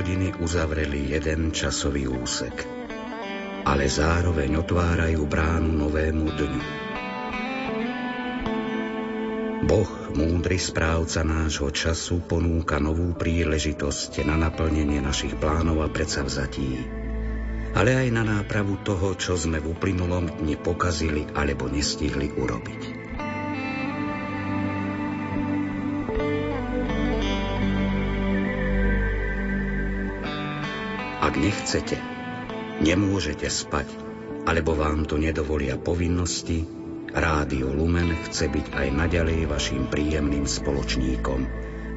hodiny uzavreli jeden časový úsek, ale zároveň otvárajú bránu novému dňu. Boh, múdry správca nášho času, ponúka novú príležitosť na naplnenie našich plánov a predsavzatí, ale aj na nápravu toho, čo sme v uplynulom dni pokazili alebo nestihli urobiť. Nechcete, nemôžete spať, alebo vám to nedovolia povinnosti, Rádio Lumen chce byť aj naďalej vašim príjemným spoločníkom,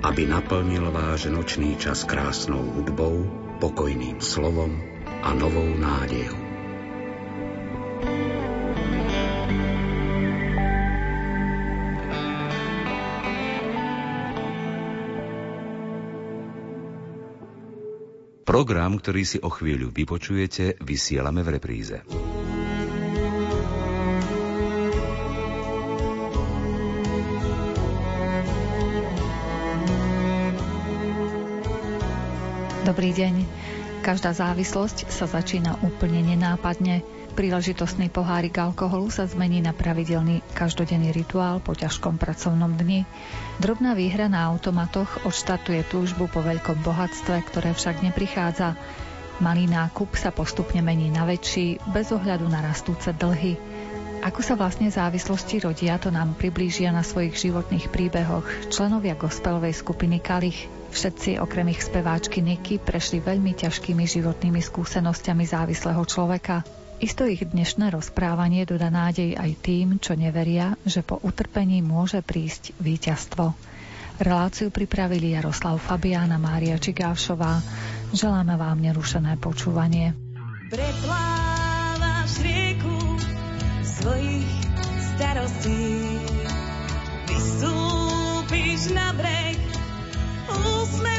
aby naplnil váš nočný čas krásnou hudbou, pokojným slovom a novou nádejou. Program, ktorý si o chvíľu vypočujete, vysielame v repríze. Dobrý deň. Každá závislosť sa začína úplne nenápadne. Príležitostný pohárik alkoholu sa zmení na pravidelný každodenný rituál po ťažkom pracovnom dni. Drobná výhra na automatoch odštartuje túžbu po veľkom bohatstve, ktoré však neprichádza. Malý nákup sa postupne mení na väčší, bez ohľadu na rastúce dlhy. Ako sa vlastne závislosti rodia, to nám priblížia na svojich životných príbehoch členovia gospelovej skupiny Kalich. Všetci, okrem ich speváčky Niky, prešli veľmi ťažkými životnými skúsenosťami závislého človeka. Isto ich dnešné rozprávanie dodá nádej aj tým, čo neveria, že po utrpení môže prísť víťazstvo. Reláciu pripravili Jaroslav Fabián a Mária Čigávšová. Želáme vám nerušené počúvanie. Preplávaš rieku svojich starostí, vystúpiš na breh úsmevu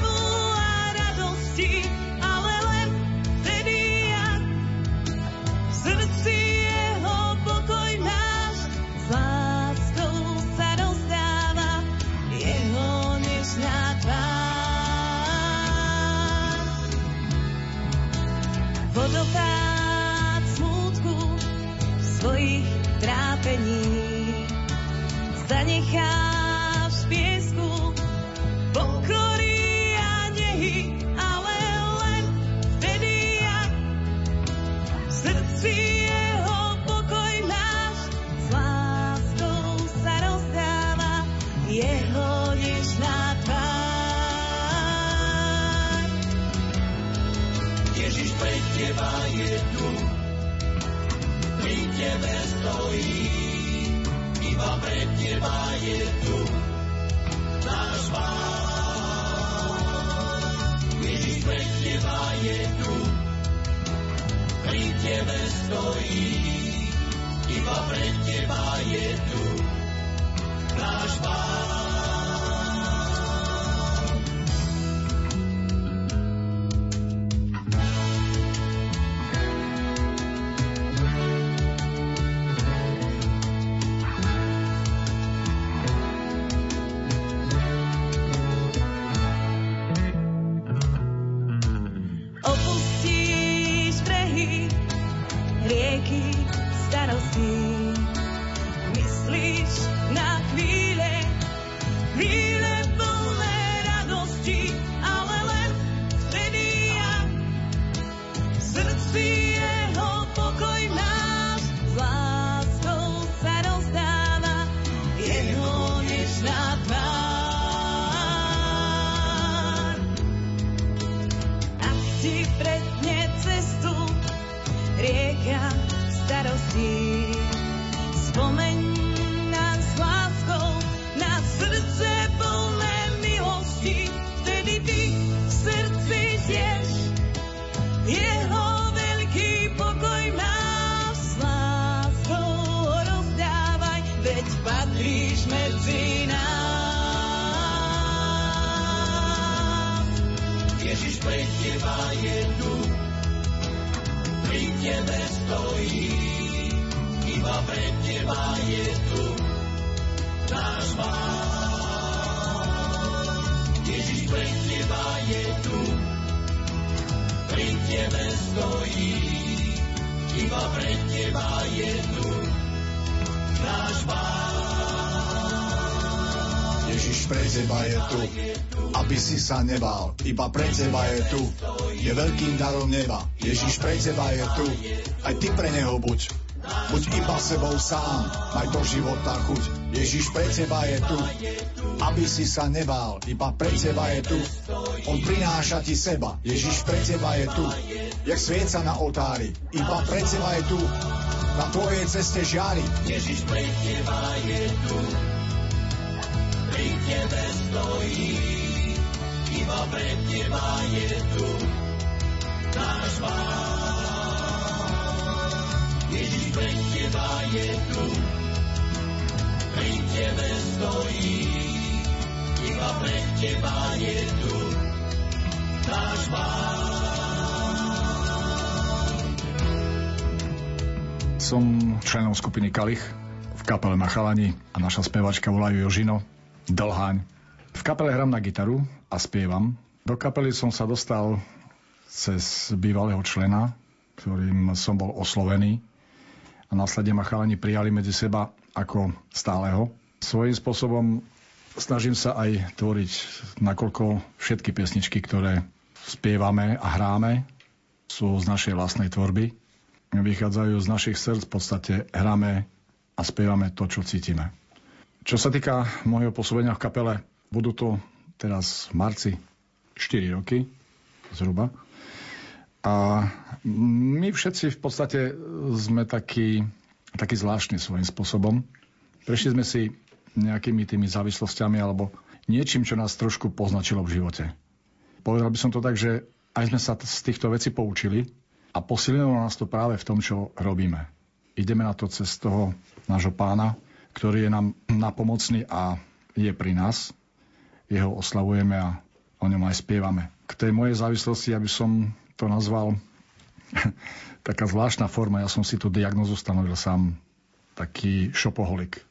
Vodopád smútku svojich trápení. Zanechá teba je tu, aby si sa nebál, iba pre teba je tu, je veľkým darom neba. Ježiš pre teba je tu, aj ty pre neho buď. Buď iba sebou sám, maj do života chuť. Ježiš pre teba je tu, aby si sa nebál, iba pre teba je tu. On prináša ti seba, Ježiš pre teba je tu, jak svieca na oltári, iba pre teba je tu, na tvojej ceste žiari. Ježiš pre teba je tu, tebe stojí, iba pre teba je tu náš Ježiš pre teba je tu, pri tebe stojí, iba pre teba je tu náš Som členom skupiny Kalich v kapele Machalani a naša spevačka volajú Jožino Dlhaň. V kapele hrám na gitaru a spievam. Do kapely som sa dostal cez bývalého člena, ktorým som bol oslovený a následne ma chalani prijali medzi seba ako stáleho. Svojím spôsobom snažím sa aj tvoriť, nakoľko všetky piesničky, ktoré spievame a hráme, sú z našej vlastnej tvorby vychádzajú z našich srdc, v podstate hráme a spievame to, čo cítime. Čo sa týka môjho pôsobenia v kapele, budú to teraz v marci 4 roky zhruba. A my všetci v podstate sme takí, takí zvláštni svojím spôsobom. Prešli sme si nejakými tými závislosťami alebo niečím, čo nás trošku poznačilo v živote. Povedal by som to tak, že aj sme sa z týchto vecí poučili a posililo nás to práve v tom, čo robíme. Ideme na to cez toho nášho pána, ktorý je nám napomocný a je pri nás. Jeho oslavujeme a o ňom aj spievame. K tej mojej závislosti, aby som to nazval taká zvláštna forma, ja som si tú diagnozu stanovil sám, taký šopoholik.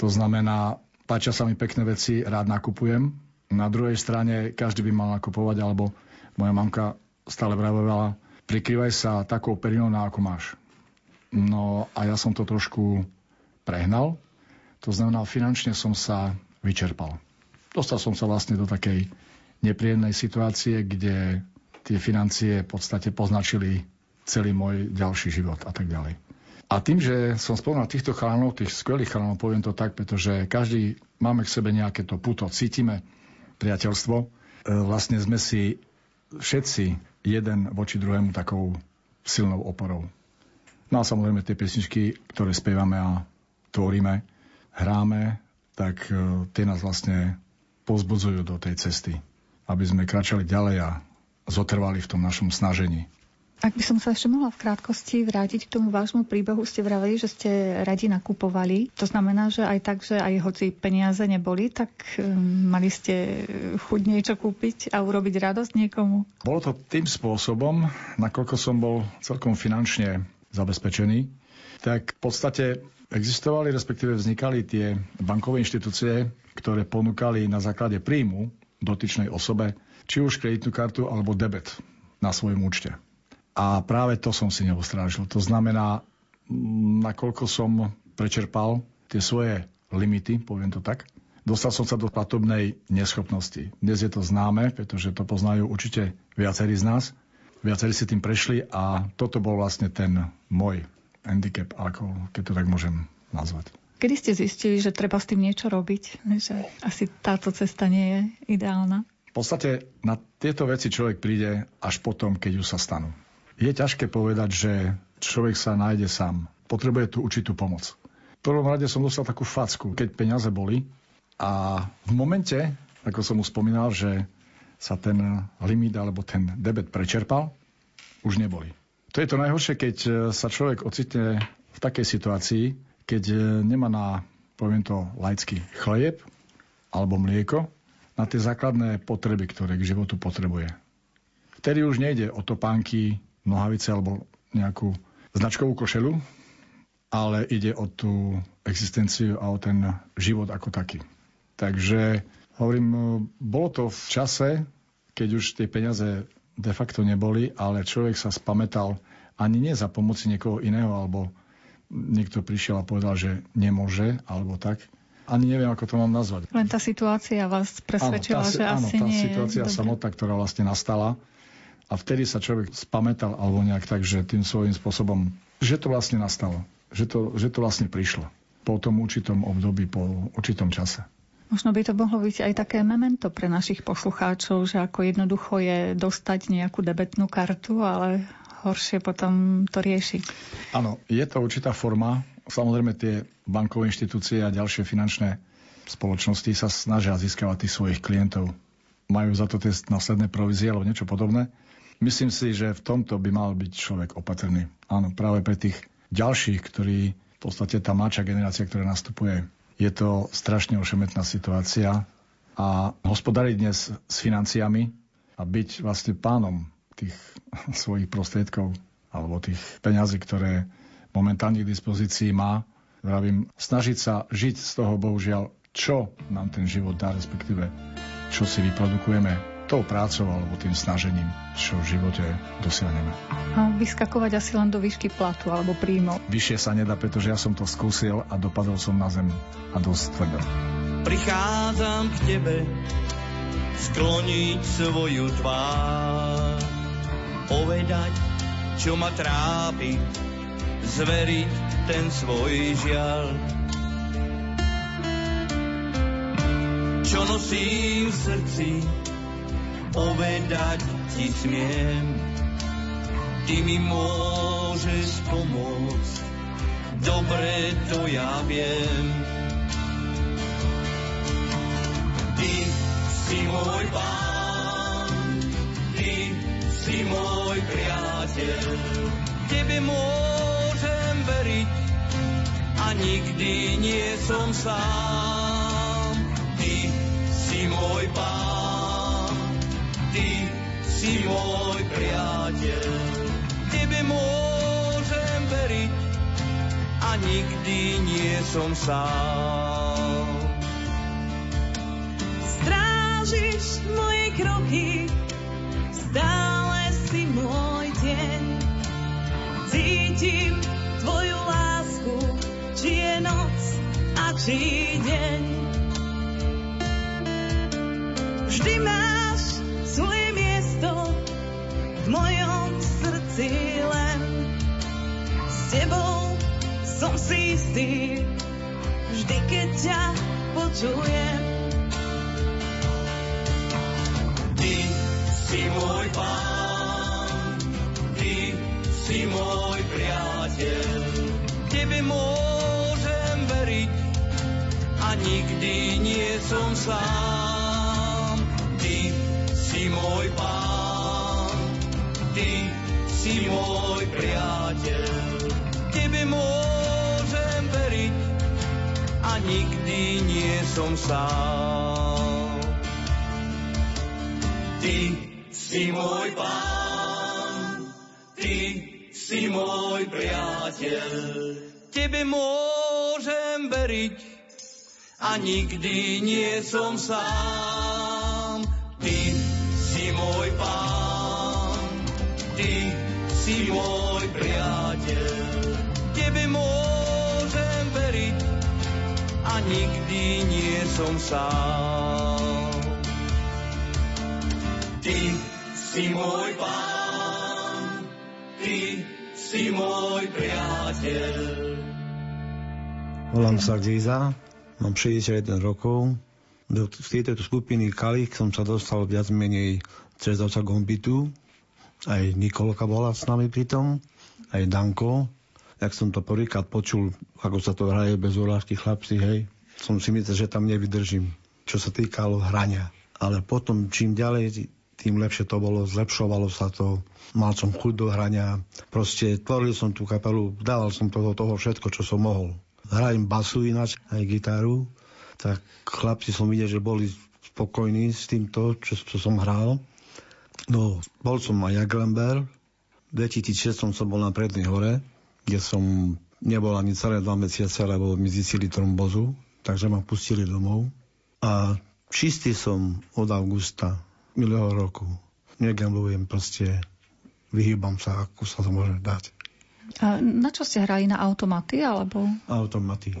To znamená, páčia sa mi pekné veci, rád nakupujem. Na druhej strane každý by mal nakupovať, alebo moja mamka stále vravela, prikrývaj sa takou perinou, ako máš. No a ja som to trošku prehnal. To znamená, finančne som sa vyčerpal. Dostal som sa vlastne do takej nepríjemnej situácie, kde tie financie v podstate poznačili celý môj ďalší život a tak ďalej. A tým, že som spomínal týchto chalanov, tých skvelých chalanov, poviem to tak, pretože každý máme k sebe nejaké to puto, cítime priateľstvo. E, vlastne sme si všetci jeden voči druhému takou silnou oporou. No a samozrejme tie pesničky, ktoré spievame a tvoríme, hráme, tak e, tie nás vlastne pozbudzujú do tej cesty, aby sme kračali ďalej a zotrvali v tom našom snažení. Ak by som sa ešte mohla v krátkosti vrátiť k tomu vášmu príbehu, ste vraveli, že ste radi nakupovali. To znamená, že aj tak, že aj hoci peniaze neboli, tak um, mali ste chuť niečo kúpiť a urobiť radosť niekomu? Bolo to tým spôsobom, nakoľko som bol celkom finančne zabezpečený, tak v podstate existovali, respektíve vznikali tie bankové inštitúcie, ktoré ponúkali na základe príjmu dotyčnej osobe či už kreditnú kartu alebo debet na svojom účte. A práve to som si neustrážil. To znamená, nakoľko som prečerpal tie svoje limity, poviem to tak, dostal som sa do platobnej neschopnosti. Dnes je to známe, pretože to poznajú určite viacerí z nás. Viacerí si tým prešli a toto bol vlastne ten môj handicap, ako, keď to tak môžem nazvať. Kedy ste zistili, že treba s tým niečo robiť? Že asi táto cesta nie je ideálna? V podstate na tieto veci človek príde až potom, keď už sa stanú. Je ťažké povedať, že človek sa nájde sám. Potrebuje tú určitú pomoc. V prvom rade som dostal takú facku, keď peniaze boli a v momente, ako som už spomínal, že sa ten limit alebo ten debet prečerpal, už neboli. To je to najhoršie, keď sa človek ocitne v takej situácii, keď nemá na, poviem to laicky, chlieb alebo mlieko na tie základné potreby, ktoré k životu potrebuje. Vtedy už nejde o topánky, nohavice alebo nejakú značkovú košelu, ale ide o tú existenciu a o ten život ako taký. Takže hovorím, bolo to v čase, keď už tie peniaze de facto neboli, ale človek sa spametal ani nie za pomoci niekoho iného, alebo niekto prišiel a povedal, že nemôže, alebo tak. Ani neviem, ako to mám nazvať. Len tá situácia vás presvedčila, áno, tá, že áno, asi tá nie situácia je samotná, ktorá vlastne nastala. A vtedy sa človek spametal, alebo nejak tak, že tým svojím spôsobom, že to vlastne nastalo. Že to, že to vlastne prišlo. Po tom určitom období, po určitom čase. Možno by to mohlo byť aj také memento pre našich poslucháčov, že ako jednoducho je dostať nejakú debetnú kartu, ale horšie potom to riešiť. Áno, je to určitá forma. Samozrejme tie bankové inštitúcie a ďalšie finančné spoločnosti sa snažia získavať tých svojich klientov. Majú za to tie následné provízie alebo niečo podobné. Myslím si, že v tomto by mal byť človek opatrný. Áno, práve pre tých ďalších, ktorí v podstate tá mladšia generácia, ktorá nastupuje, je to strašne ošemetná situácia a hospodariť dnes s financiami a byť vlastne pánom tých svojich prostriedkov alebo tých peňazí, ktoré momentálne k dispozícii má, vravím, snažiť sa žiť z toho, bohužiaľ, čo nám ten život dá, respektíve čo si vyprodukujeme tou prácou alebo tým snažením, čo v živote dosiahneme. A vyskakovať asi len do výšky platu alebo príjmov. Vyššie sa nedá, pretože ja som to skúsil a dopadol som na zem a dosť tvrdo. Prichádzam k tebe skloniť svoju tvár, povedať, čo ma trápi, zveriť ten svoj žiaľ. Čo nosím v srdci, povedať ti smiem. Ty mi môžeš pomôcť, dobre to ja viem. Ty si môj pán, ty si môj priateľ. Tebe môžem veriť a nikdy nie som sám. Ty si môj pán, si môj priateľ. Tebe môžem veriť a nikdy nie som sám. Strážiš moje kroky, stále si môj deň. Cítim tvoju lásku, či je noc a či deň. Vždy máš si istý, vždy keď ťa počujem. Ty si môj pán, ty si môj priateľ. Tebe môžem veriť a nikdy nie som sám. Ty si môj pán, ty si môj priateľ. Tebe môžem nikdy nie som sám. Ty si môj pán, ty si môj priateľ. Tebe môžem veriť a nikdy nie som sám. Ty si môj pán, ty si môj nikdy nie som sám. Ty si môj pán, ty si môj priateľ. Volám sa Giza, mám 61 rokov. Do tejto skupiny Kalich som sa dostal viac menej cez oca Gombitu. Aj Nikolka bola s nami pritom, aj Danko. Jak som to prvýkrát počul, ako sa to hraje bez urážky chlapci, hej, som si myslel, že tam nevydržím, čo sa týkalo hrania. Ale potom, čím ďalej, tým lepšie to bolo, zlepšovalo sa to, mal som chuť do hrania, proste tvoril som tú kapelu, dával som toho, toho všetko, čo som mohol. Hrajem basu ináč, aj gitaru, tak chlapci som videl, že boli spokojní s týmto, čo, čo som hral. No, bol som aj Jaglember, v 2006 som bol na Prednej hore, kde som nebol ani celé dva mesiace, lebo mi zistili trombozu, takže ma pustili domov. A čistý som od augusta minulého roku. negamblujem, proste vyhýbam sa, ako sa to môže dať. A na čo ste hrali? Na automaty alebo? Automaty.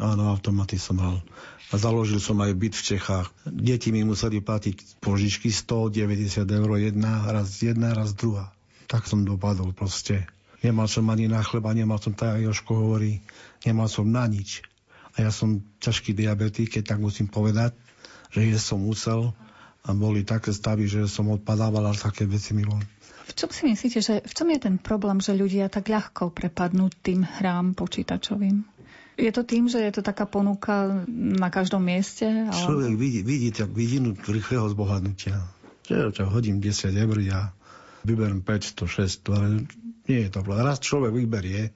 Áno, automaty som hral. A založil som aj byt v Čechách. Deti mi museli platiť požičky 190 eur jedna, raz jedna, raz druhá. Tak som dopadol proste. Nemal som ani na chleba, nemal som, tak Joško hovorí, nemal som na nič. A ja som ťažký diabetik, keď tak musím povedať, že je som musel a boli také stavy, že som odpadával, ale také veci mi boli. V čom si myslíte, že v čom je ten problém, že ľudia tak ľahko prepadnú tým hrám počítačovým? Je to tým, že je to taká ponuka na každom mieste? Ale... Človek vidí, vidí tak vidinu rýchleho zbohatnutia. Že čo, hodím 10 eur, ja vyberiem 500, 600, ale nie je to problém. Raz človek vyberie,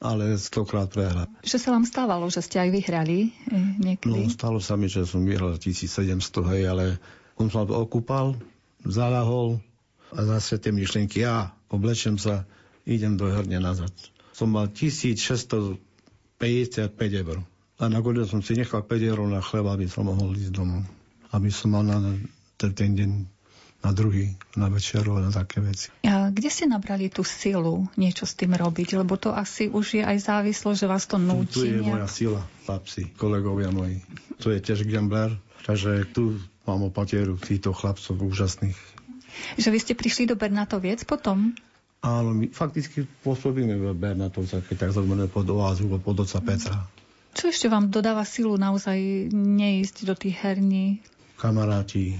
ale stokrát prehra. Že sa vám stávalo, že ste aj vyhrali eh, niekedy? No, stalo sa mi, že som vyhral 1700, hej, ale on sa okúpal, zalahol a zase tie myšlienky, ja oblečem sa, idem do herne nazad. Som mal 1600 55 eur. A nakoniec som si nechal 5 eur na chleba, aby som mohol ísť domov. Aby som mal na ten deň na druhý, na večeru a na také veci. A kde ste nabrali tú silu niečo s tým robiť? Lebo to asi už je aj závislo, že vás to núti. Tu, tu je nejak... moja sila, chlapci, kolegovia moji. Tu je tiež gambler, takže tu mám opatieru týchto chlapcov úžasných. Že vy ste prišli do Bernatoviec potom? Áno, my fakticky pôsobíme v Bernatovcach, keď tak zaujímavé pod oázu, pod oca Petra. Čo ešte vám dodáva silu naozaj neísť do tých herní? Kamaráti,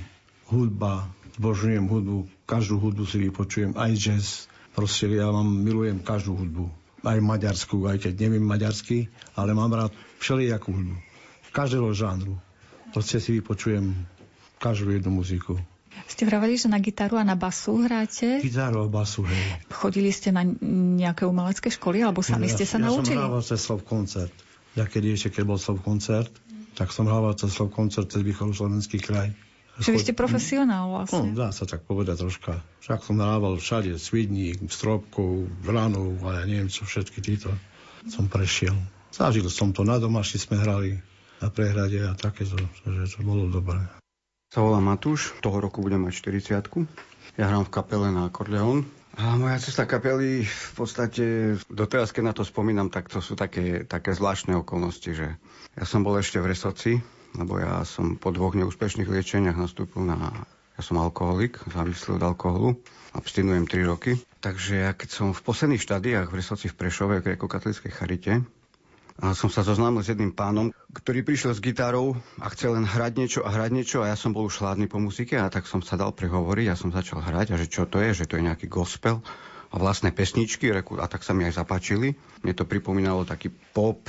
hudba, zbožňujem hudbu, každú hudbu si vypočujem, aj jazz. Proste ja mám, milujem každú hudbu. Aj maďarskú, aj keď neviem maďarsky, ale mám rád všelijakú hudbu. Každého žánru. Proste si vypočujem každú jednu muziku. Ste vraveli, že na gitaru a na basu hráte? Gitaru a basu, hej. Chodili ste na nejaké umelecké školy, alebo sami ja, ste sa ja naučili? Ja som hrával cez slov koncert. Ja keď ešte, keď bol slov koncert, tak som hrával cez slov koncert cez slovenský kraj. Že vy ste profesionál vlastne. No, dá sa tak povedať troška. Však som hrával všade, Svidník, Stropkov, Vranov a ja neviem čo, všetky títo som prešiel. Zažil som to, na domaši sme hrali na prehrade a takéto, že to bolo dobré sa volám Matúš, toho roku budem mať 40 Ja hrám v kapele na akordeón. A moja cesta kapely v podstate, doteraz keď na to spomínam, tak to sú také, také zvláštne okolnosti, že ja som bol ešte v Resoci, lebo ja som po dvoch neúspešných liečeniach nastúpil na... Ja som alkoholik, závislý od alkoholu, abstinujem 3 roky. Takže ja keď som v posledných štádiách v Resoci v Prešove, gréko-katolíckej charite, a som sa zoznámil s jedným pánom, ktorý prišiel s gitárou a chcel len hrať niečo a hrať niečo a ja som bol už hladný po muzike a tak som sa dal prehovoriť a som začal hrať a že čo to je, že to je nejaký gospel a vlastné pesničky a tak sa mi aj zapáčili. Mne to pripomínalo taký pop,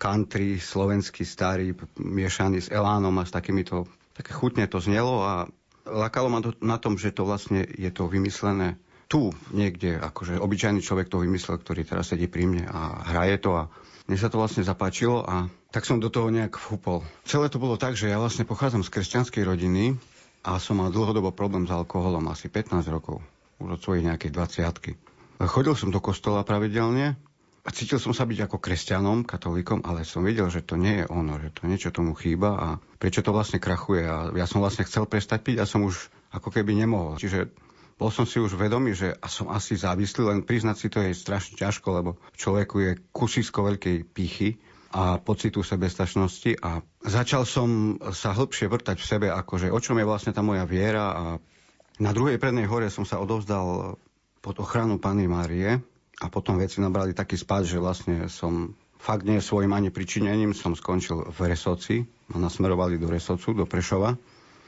country, slovenský starý, miešaný s elánom a s takýmito, také chutne to znelo a lakalo ma to na tom, že to vlastne je to vymyslené tu niekde, akože obyčajný človek to vymyslel, ktorý teraz sedí pri mne a hraje to a mne sa to vlastne zapáčilo a tak som do toho nejak vhupol. Celé to bolo tak, že ja vlastne pochádzam z kresťanskej rodiny a som mal dlhodobo problém s alkoholom, asi 15 rokov, už od svojich nejakej 20 Chodil som do kostola pravidelne cítil som sa byť ako kresťanom, katolíkom, ale som vedel, že to nie je ono, že to niečo tomu chýba a prečo to vlastne krachuje. A ja som vlastne chcel prestať piť a som už ako keby nemohol. Čiže bol som si už vedomý, že a som asi závislý, len priznať si to je strašne ťažko, lebo človeku je kusisko veľkej pýchy a pocitu sebestačnosti a začal som sa hĺbšie vrtať v sebe, akože o čom je vlastne tá moja viera a na druhej prednej hore som sa odovzdal pod ochranu Pany Márie a potom veci nabrali taký spad, že vlastne som fakt nie svojim ani pričinením som skončil v Resoci. Ma nasmerovali do Resocu, do Prešova,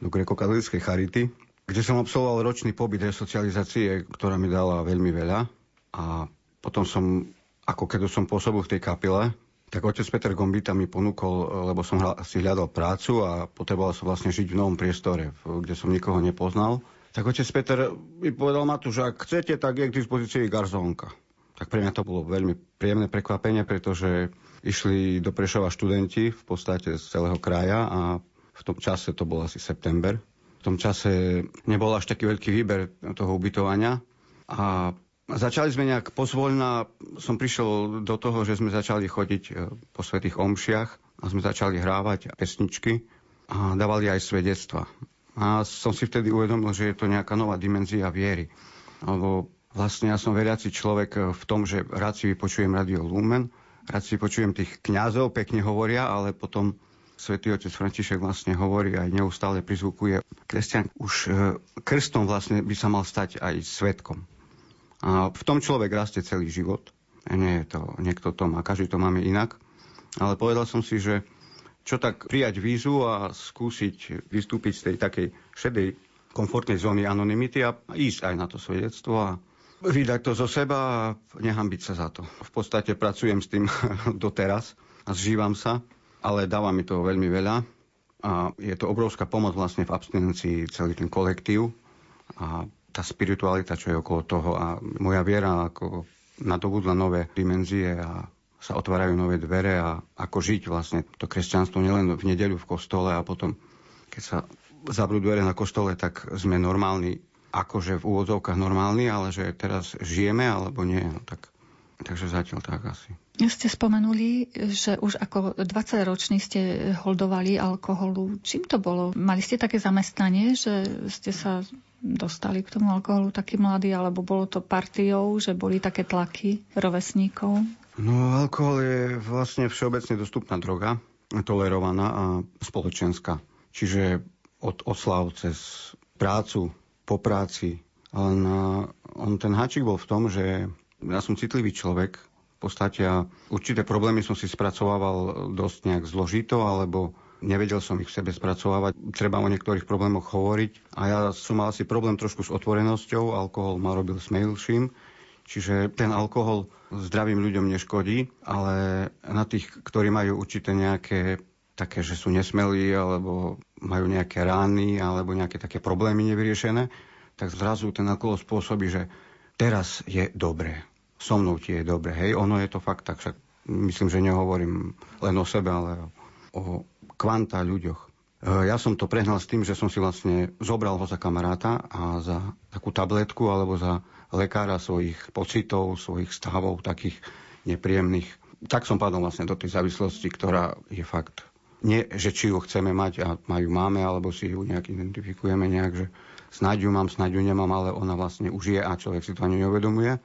do grekokatolíckej charity kde som absolvoval ročný pobyt resocializácie, ktorá mi dala veľmi veľa. A potom som, ako keď som pôsobil v tej kapile, tak otec Peter Gombita mi ponúkol, lebo som si hľadal prácu a potreboval som vlastne žiť v novom priestore, kde som nikoho nepoznal. Tak otec Peter mi povedal ma tu, že ak chcete, tak je k dispozícii garzónka. Tak pre mňa to bolo veľmi príjemné prekvapenie, pretože išli do Prešova študenti v podstate z celého kraja a v tom čase to bol asi september v tom čase nebol až taký veľký výber toho ubytovania a Začali sme nejak pozvoľna, som prišiel do toho, že sme začali chodiť e, po svetých omšiach a sme začali hrávať pesničky a dávali aj svedectva. A som si vtedy uvedomil, že je to nejaká nová dimenzia viery. Lebo vlastne ja som veriaci človek v tom, že rád si vypočujem Radio Lumen, rád si vypočujem tých kňazov, pekne hovoria, ale potom svätý otec František vlastne hovorí aj neustále prizvukuje. Kresťan už e, krstom vlastne by sa mal stať aj svetkom. A v tom človek rastie celý život. Nie je to, niekto to má, každý to máme inak. Ale povedal som si, že čo tak prijať vízu a skúsiť vystúpiť z tej takej šedej komfortnej zóny anonymity a ísť aj na to svedectvo a vydať to zo seba a nehambiť sa za to. V podstate pracujem s tým doteraz a zžívam sa, ale dáva mi to veľmi veľa a je to obrovská pomoc vlastne v abstinencii celý ten kolektív a tá spiritualita, čo je okolo toho a moja viera ako nadobudla nové dimenzie a sa otvárajú nové dvere a ako žiť vlastne to kresťanstvo nielen v nedeľu v kostole a potom, keď sa zabrú dvere na kostole, tak sme normálni, akože v úvodzovkách normálni, ale že teraz žijeme alebo nie. No tak, takže zatiaľ tak asi. Ste spomenuli, že už ako 20-roční ste holdovali alkoholu. Čím to bolo? Mali ste také zamestnanie, že ste sa dostali k tomu alkoholu taký mladý, alebo bolo to partiou, že boli také tlaky rovesníkov? No, alkohol je vlastne všeobecne dostupná droga, tolerovaná a spoločenská. Čiže od oslav cez prácu, po práci. Len on, ten háčik bol v tom, že ja som citlivý človek, v podstate a určité problémy som si spracovával dosť nejak zložito, alebo nevedel som ich v sebe spracovávať. Treba o niektorých problémoch hovoriť. A ja som mal asi problém trošku s otvorenosťou, alkohol ma robil smejlším, čiže ten alkohol zdravým ľuďom neškodí, ale na tých, ktorí majú určité nejaké také, že sú nesmelí, alebo majú nejaké rány, alebo nejaké také problémy nevyriešené, tak zrazu ten alkohol spôsobí, že teraz je dobré. So mnou ti je dobre. Hej, ono je to fakt tak, však myslím, že nehovorím len o sebe, ale o kvanta ľuďoch. E, ja som to prehnal s tým, že som si vlastne zobral ho za kamaráta a za takú tabletku alebo za lekára svojich pocitov, svojich stavov, takých nepríjemných. Tak som padol vlastne do tej závislosti, ktorá je fakt nie, že či ju chceme mať a majú máme, alebo si ju nejak identifikujeme nejak, že snáď ju mám, snáď ju nemám, ale ona vlastne už je a človek si to ani neuvedomuje.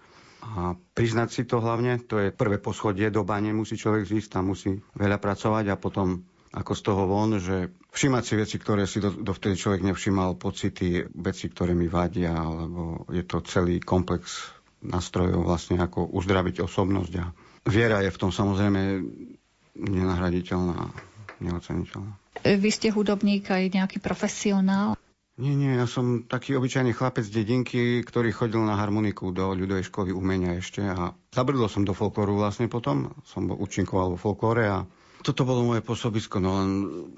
A priznať si to hlavne, to je prvé poschodie do bane, musí človek zísť, tam musí veľa pracovať a potom ako z toho von, že všimať si veci, ktoré si do, dovtedy človek nevšimal, pocity, veci, ktoré mi vadia, alebo je to celý komplex nástrojov vlastne, ako uzdraviť osobnosť a viera je v tom samozrejme nenahraditeľná, neoceniteľná. Vy ste hudobník aj nejaký profesionál? Nie, nie, ja som taký obyčajný chlapec z dedinky, ktorý chodil na harmoniku do ľudovej školy umenia ešte a zabrdol som do folklóru vlastne potom. Som bol účinkoval vo folklóre a toto bolo moje pôsobisko, no len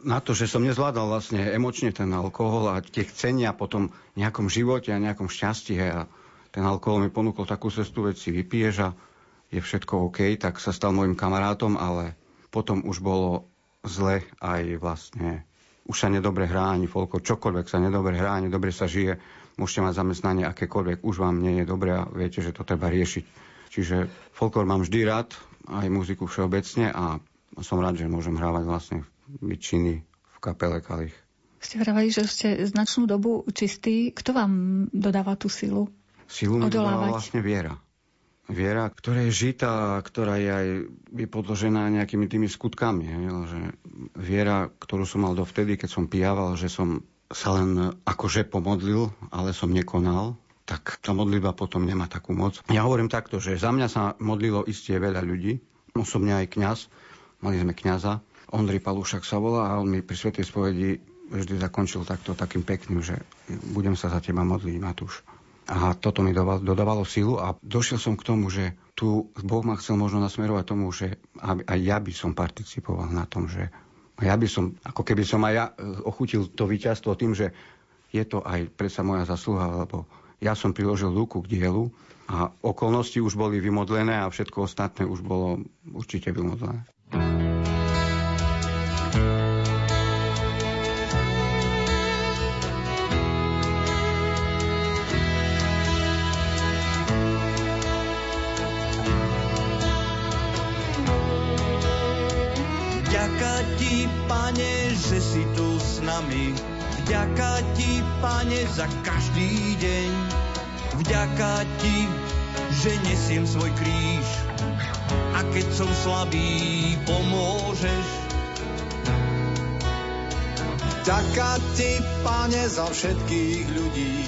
na to, že som nezvládal vlastne emočne ten alkohol a tie chcenia potom nejakom živote a nejakom šťastí a ten alkohol mi ponúkol takú cestu, veď si vypiješ a je všetko OK, tak sa stal môjim kamarátom, ale potom už bolo zle aj vlastne už sa nedobre hrá ani folko, čokoľvek sa nedobre hrá, ani dobre sa žije, môžete mať zamestnanie akékoľvek, už vám nie je dobre a viete, že to treba riešiť. Čiže folklor mám vždy rád, aj muziku všeobecne a som rád, že môžem hrávať vlastne byť činný v kapele Kalich. Ste vravali, že ste značnú dobu čistí. Kto vám dodáva tú silu? Silu mi dodáva vlastne viera. Viera, ktorá je žitá, ktorá je aj je podložená nejakými tými skutkami. Že viera, ktorú som mal dovtedy, keď som pijával, že som sa len akože pomodlil, ale som nekonal, tak tá modlitba potom nemá takú moc. Ja hovorím takto, že za mňa sa modlilo isté veľa ľudí, osobne aj kňaz, Mali sme kňaza, Ondri Palúšak sa volá a on mi pri Svetej spovedi vždy zakončil takto takým pekným, že budem sa za teba modliť, Matúš. A toto mi dodávalo silu a došiel som k tomu, že tu Boh ma chcel možno nasmerovať tomu, že aj ja by som participoval na tom, že ja by som, ako keby som aj ja e, ochutil to víťazstvo tým, že je to aj predsa moja zasluha, lebo ja som priložil ruku k dielu a okolnosti už boli vymodlené a všetko ostatné už bolo určite vymodlené. Pane, že si tu s nami. Vďaka ti, pane, za každý deň. Vďaka ti, že nesiem svoj kríž. A keď som slabý, pomôžeš. Vďaka ti, pane, za všetkých ľudí.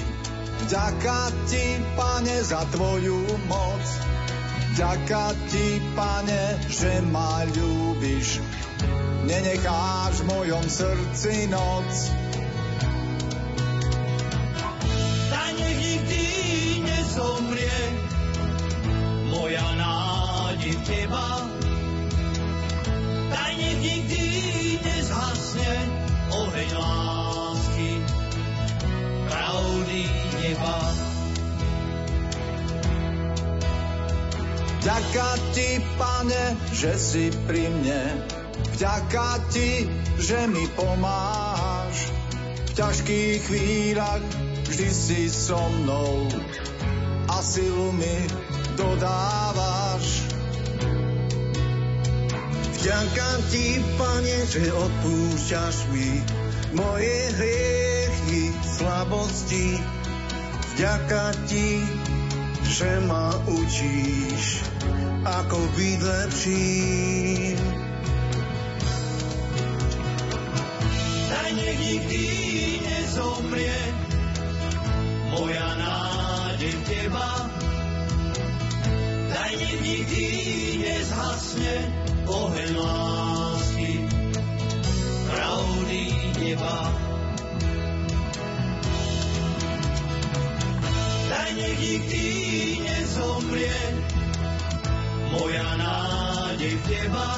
Vďaka ti, pane, za tvoju moc. Vďaka ti, pane, že ma ľúbiš. Nenecháš v mojom srdci noc. Nech nikdy nezomrie moja nádej v teba. Nech nikdy nezhasne oheň lásky, pravdy neba. Vďaka ti, pane, že si pri mne. Vďaka ti, že mi pomáš. V ťažkých chvíľach vždy si so mnou a silu mi dodávaš. Vďaka ti, pane, že odpúšťaš mi moje hriechy, slabosti. Vďaka ti, že ma učíš, ako byť lepším. Nikdy nezomrie moja nádej v teba. Daj nech nikdy nezhasne oheň lásky, pravdy neba. Daj nech nikdy nezomrie moja nádej v teba.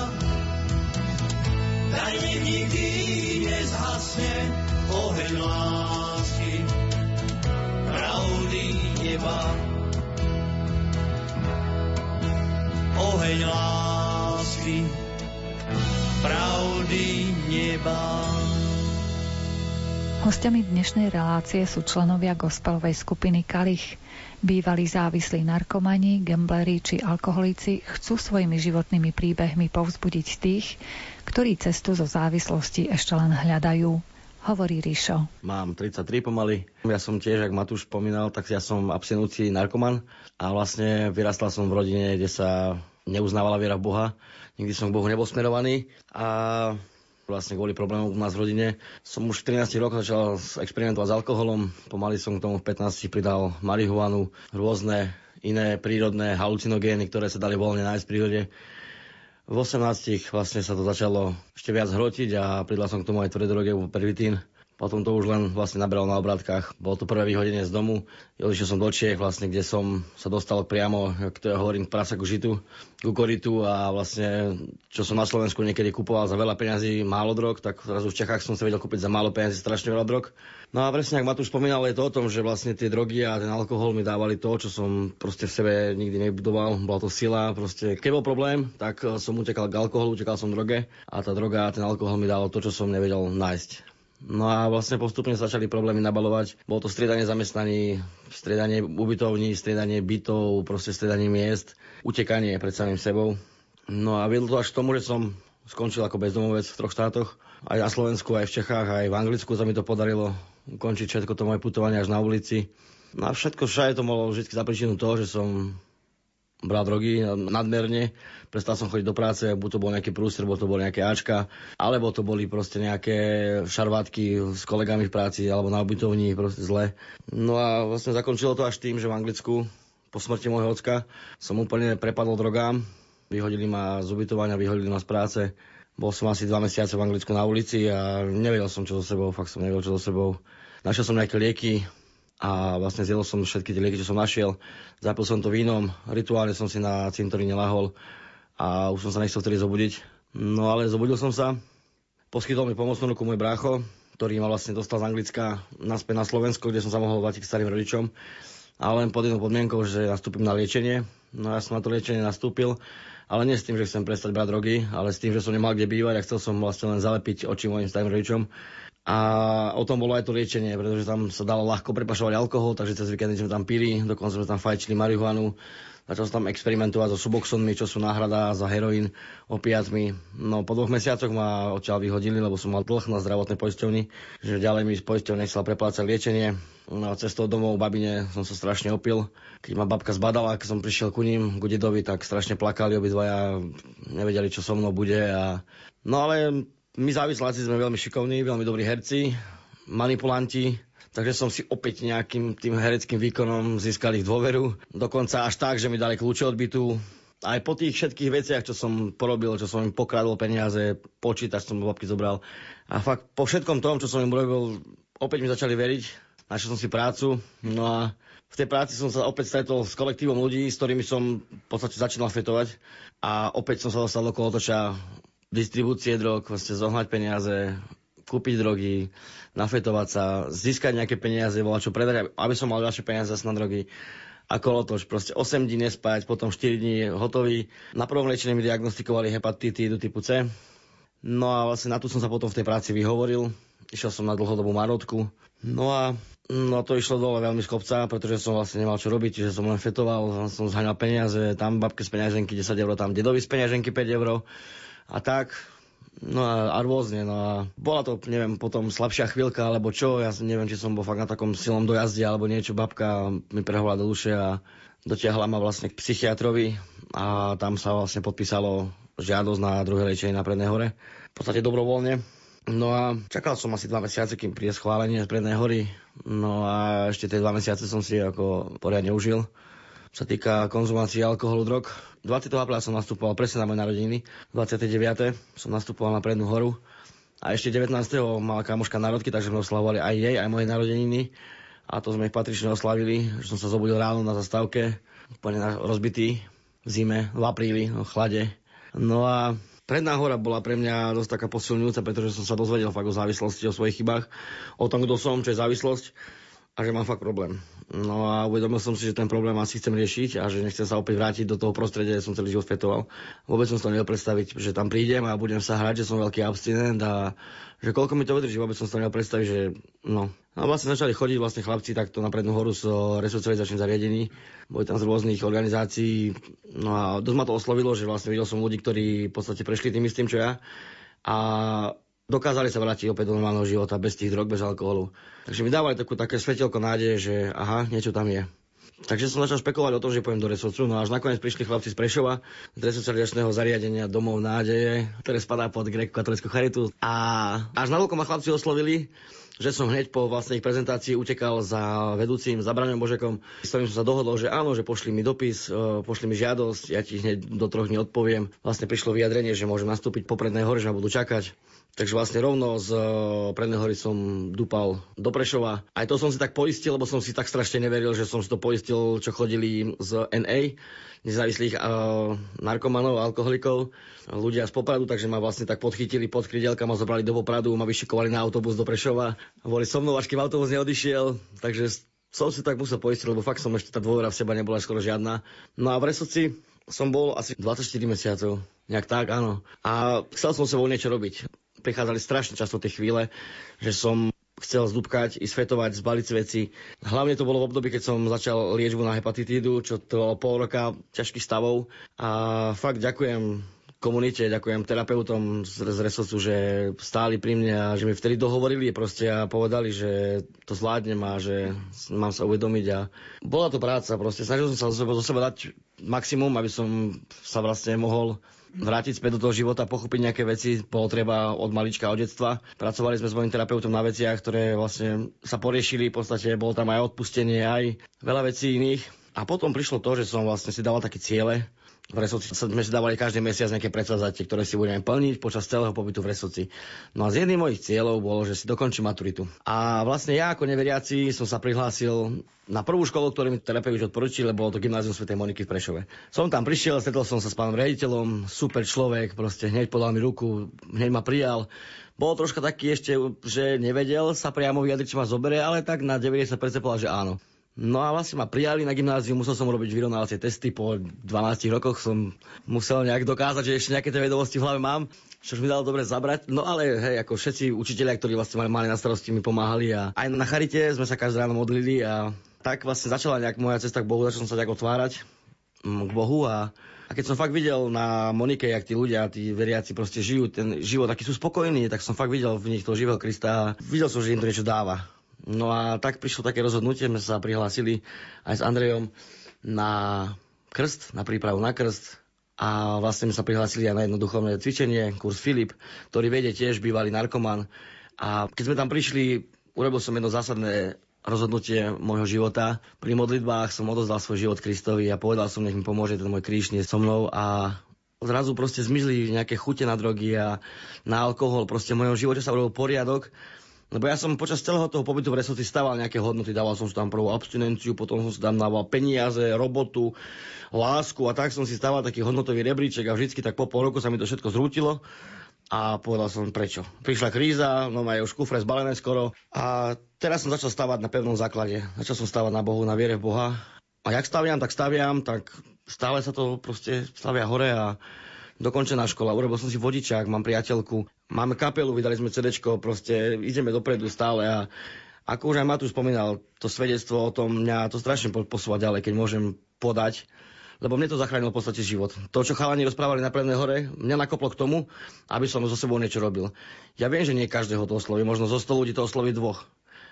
Daj nech nikdy nezhasne oheň lásky, pravdy neba. Oheň lásky, pravdy neba. Hostiami dnešnej relácie sú členovia gospelovej skupiny Kalich. Bývalí závislí narkomani, gambleri či alkoholici chcú svojimi životnými príbehmi povzbudiť tých, ktorí cestu zo závislosti ešte len hľadajú. Hovorí Ríšo. Mám 33 pomaly. Ja som tiež, ak Matúš spomínal, tak ja som abstinujúci narkoman a vlastne vyrastal som v rodine, kde sa neuznávala viera v Boha. Nikdy som k Bohu nebol smerovaný a vlastne kvôli problémom u nás v rodine. Som už v 13 rokoch začal experimentovať s alkoholom, pomaly som k tomu v 15 pridal marihuanu, rôzne iné prírodné halucinogény, ktoré sa dali voľne nájsť v prírode. V 18 vlastne sa to začalo ešte viac hrotiť a pridal som k tomu aj tvrdé drogy, pervitín. Potom to už len vlastne naberal na obrátkach. Bolo to prvé vyhodenie z domu. Odišiel som do Čiech, vlastne, kde som sa dostal priamo, to ja hovorím, prasa ku žitu, ku koritu a vlastne, čo som na Slovensku niekedy kupoval za veľa peňazí, málo drog, tak zrazu v Čechách som sa vedel kúpiť za málo peňazí strašne veľa drog. No a presne, ak Matúš spomínal, je to o tom, že vlastne tie drogy a ten alkohol mi dávali to, čo som proste v sebe nikdy nebudoval. Bola to sila, proste keď bol problém, tak som utekal k alkoholu, utekal som droge a tá droga a ten alkohol mi dal to, čo som nevedel nájsť. No a vlastne postupne začali problémy nabalovať. Bolo to striedanie zamestnaní, striedanie ubytovní, striedanie bytov, proste striedanie miest, utekanie pred samým sebou. No a viedlo to až k tomu, že som skončil ako bezdomovec v troch štátoch. Aj na Slovensku, aj v Čechách, aj v Anglicku sa mi to podarilo ukončiť všetko to moje putovanie až na ulici. No a všetko všade to bolo vždy za príčinu toho, že som bral drogy nadmerne, prestal som chodiť do práce, buď to bol nejaký prúster, buď to boli nejaké Ačka, alebo to boli proste nejaké šarvátky s kolegami v práci, alebo na ubytovni, proste zle. No a vlastne zakončilo to až tým, že v Anglicku po smrti môjho ocka som úplne prepadol drogám, vyhodili ma z ubytovania, vyhodili ma z práce. Bol som asi dva mesiace v Anglicku na ulici a nevedel som, čo so sebou, fakt som nevedel, čo so sebou. Našiel som nejaké lieky, a vlastne zjedol som všetky tie lieky, čo som našiel. Zapil som to vínom, rituálne som si na cintoríne lahol a už som sa nechcel vtedy zobudiť. No ale zobudil som sa, poskytol mi pomocnú ruku môj brácho, ktorý ma vlastne dostal z Anglicka naspäť na Slovensko, kde som sa mohol vrátiť k starým rodičom. Ale len pod jednou podmienkou, že nastúpim na liečenie. No ja som na to liečenie nastúpil, ale nie s tým, že chcem prestať brať drogy, ale s tým, že som nemal kde bývať a chcel som vlastne len zalepiť oči mojim starým rodičom A o tom bolo aj to liečenie, pretože tam sa dalo ľahko prepašovať alkohol, takže cez víkendy sme tam pili, dokonca sme tam fajčili marihuanu. Začal som tam experimentovať so suboxonmi, čo sú náhrada za heroín, opiatmi. No po dvoch mesiacoch ma odtiaľ vyhodili, lebo som mal dlh na zdravotné poisťovni, že ďalej mi poisťovne nechcela preplácať liečenie. No cestou domov babine som sa strašne opil. Keď ma babka zbadala, keď som prišiel ku ním, ku dedovi, tak strašne plakali obidvaja, nevedeli, čo so mnou bude. A... No ale my závisláci sme veľmi šikovní, veľmi dobrí herci, manipulanti, takže som si opäť nejakým tým hereckým výkonom získal ich dôveru. Dokonca až tak, že mi dali kľúče od bytu. Aj po tých všetkých veciach, čo som porobil, čo som im pokradol peniaze, počítač som babky zobral. A fakt po všetkom tom, čo som im robil, opäť mi začali veriť. Našiel som si prácu. No a v tej práci som sa opäť stretol s kolektívom ľudí, s ktorými som v podstate začínal fetovať. A opäť som sa dostal do kolotoča distribúcie drog, vlastne zohnať peniaze, kúpiť drogy, nafetovať sa, získať nejaké peniaze, volať čo predať, aby som mal ďalšie peniaze na drogy. A kolotoč, proste 8 dní nespať, potom 4 dní hotový. Na prvom liečení mi diagnostikovali hepatitídu typu C. No a vlastne na tu som sa potom v tej práci vyhovoril. Išiel som na dlhodobú marotku. No a No to išlo dole veľmi z kopca, pretože som vlastne nemal čo robiť, čiže som len fetoval, som zhaňal peniaze, tam babke z peňaženky 10 eur, tam dedovi z peňaženky 5 eur a tak. No a, a rôzne, no a bola to, neviem, potom slabšia chvíľka, alebo čo, ja neviem, či som bol fakt na takom silnom dojazde, alebo niečo, babka mi prehovala do duše a dotiahla ma vlastne k psychiatrovi a tam sa vlastne podpísalo žiadosť na druhé liečenie na Prednej hore. V podstate dobrovoľne. No a čakal som asi dva mesiace, kým príde schválenie z Prednej hory. No a ešte tie dva mesiace som si ako poriadne užil sa týka konzumácie alkoholu, drog. 20. apríla som nastupoval presne na moje narodiny, 29. som nastupoval na prednú horu a ešte 19. mala kamoška narodky, takže sme oslavovali aj jej, aj moje narodeniny a to sme ich patrične oslavili, že som sa zobudil ráno na zastávke, úplne rozbitý v zime, v apríli, v chlade. No a Predná hora bola pre mňa dosť taká posilňujúca, pretože som sa dozvedel fakt o závislosti, o svojich chybách, o tom, kto som, čo je závislosť a že mám fakt problém. No a uvedomil som si, že ten problém asi chcem riešiť a že nechcem sa opäť vrátiť do toho prostredia, kde som celý život fetoval. Vôbec som si to nevedel predstaviť, že tam prídem a budem sa hrať, že som veľký abstinent a že koľko mi to vydrží, vôbec som si to nevedel predstaviť, že no. A vlastne začali chodiť vlastne chlapci takto na prednú horu z resocializačných zariadení, boli tam z rôznych organizácií, no a dosť ma to oslovilo, že vlastne videl som ľudí, ktorí v podstate prešli tým istým, čo ja. A dokázali sa vrátiť opäť do normálneho života bez tých drog, bez alkoholu. Takže mi dávali takú, také svetelko nádeje, že aha, niečo tam je. Takže som začal špekulovať o tom, že pôjdem do resocu, no až nakoniec prišli chlapci z Prešova, z resocializačného zariadenia Domov nádeje, ktoré spadá pod greco katolickú charitu. A až na ma chlapci oslovili, že som hneď po vlastnej prezentácii utekal za vedúcim, za Braňom Božekom, s ktorým som sa dohodol, že áno, že pošli mi dopis, e, pošli mi žiadosť, ja ti hneď do troch dní odpoviem. Vlastne prišlo vyjadrenie, že môžem nastúpiť poprednej hore, že ma budú čakať. Takže vlastne rovno z eh, Prednej som dupal do Prešova. Aj to som si tak poistil, lebo som si tak strašne neveril, že som si to poistil, čo chodili z NA, nezávislých uh, narkomanov, alkoholikov, ľudia z Popradu, takže ma vlastne tak podchytili pod krydelka, ma zobrali do Popradu, ma vyšikovali na autobus do Prešova. Boli so mnou, až kým autobus neodišiel, takže som si tak musel poistiť, lebo fakt som ešte tá dôvera v seba nebola skoro žiadna. No a v Resoci som bol asi 24 mesiacov, nejak tak, áno. A chcel som sa niečo robiť prichádzali strašne často tie chvíle, že som chcel zdúbkať, ísť fetovať, zbaliť veci. Hlavne to bolo v období, keď som začal liečbu na hepatitídu, čo to bolo pol roka ťažkých stavov. A fakt ďakujem komunite, ďakujem terapeutom z, z Resocu, že stáli pri mne a že mi vtedy dohovorili proste a povedali, že to zvládnem a že mám sa uvedomiť a bola to práca proste. Snažil som sa zo seba, zo seba dať maximum, aby som sa vlastne mohol vrátiť späť do toho života, pochopiť nejaké veci, bolo treba od malička, od detstva. Pracovali sme s mojim terapeutom na veciach, ktoré vlastne sa poriešili, v podstate bolo tam aj odpustenie, aj veľa vecí iných. A potom prišlo to, že som vlastne si dával také ciele, v Resoci sme si dávali každý mesiac nejaké predsavzatie, ktoré si budeme plniť počas celého pobytu v Resoci. No a z jedným mojich cieľov bolo, že si dokončím maturitu. A vlastne ja ako neveriaci som sa prihlásil na prvú školu, ktorú mi terapeut odporučil, bolo to gymnázium Sv. Moniky v Prešove. Som tam prišiel, stretol som sa s pánom riaditeľom, super človek, proste hneď podal mi ruku, hneď ma prijal. Bol troška taký ešte, že nevedel sa priamo vyjadriť, či ma zoberie, ale tak na 90% povedal, že áno. No a vlastne ma prijali na gymnáziu, musel som robiť vyrovnávacie testy, po 12 rokoch som musel nejak dokázať, že ešte nejaké tie vedomosti v hlave mám, čo mi dalo dobre zabrať. No ale hej, ako všetci učiteľia, ktorí vlastne mali, mali na starosti, mi pomáhali a aj na charite sme sa každé ráno modlili a tak vlastne začala nejak moja cesta k Bohu, začal som sa nejak otvárať mm, k Bohu a a keď som fakt videl na Monike, jak tí ľudia, tí veriaci proste žijú ten život, aký sú spokojní, tak som fakt videl v nich toho živého Krista a videl som, že im to niečo dáva. No a tak prišlo také rozhodnutie, sme sa prihlásili aj s Andrejom na krst, na prípravu na krst a vlastne sme sa prihlásili aj na jedno duchovné cvičenie, kurz Filip, ktorý vedie tiež bývalý narkoman. A keď sme tam prišli, urobil som jedno zásadné rozhodnutie môjho života. Pri modlitbách som odozdal svoj život Kristovi a povedal som, nech mi pomôže ten môj kríž nie so mnou a zrazu proste zmizli nejaké chute na drogy a na alkohol. Proste v mojom živote sa urobil poriadok lebo ja som počas celého toho pobytu v resorti stával nejaké hodnoty, dával som si tam prvú abstinenciu, potom som si tam dával peniaze, robotu, lásku a tak som si stával taký hodnotový rebríček a vždycky tak po pol roku sa mi to všetko zrútilo a povedal som prečo. Prišla kríza, no majú už kufre zbalené skoro a teraz som začal stavať na pevnom základe. Začal som stavať na Bohu, na viere v Boha. A jak staviam, tak staviam, tak stále sa to proste stavia hore a dokončená škola, urobil som si vodičák, mám priateľku, máme kapelu, vydali sme CD, proste ideme dopredu stále a ako už aj Matúš spomínal, to svedectvo o tom mňa to strašne posúva ďalej, keď môžem podať, lebo mne to zachránilo v podstate život. To, čo chalani rozprávali na Prednej hore, mňa nakoplo k tomu, aby som so sebou niečo robil. Ja viem, že nie každého to osloví, možno zo 100 ľudí to osloví dvoch,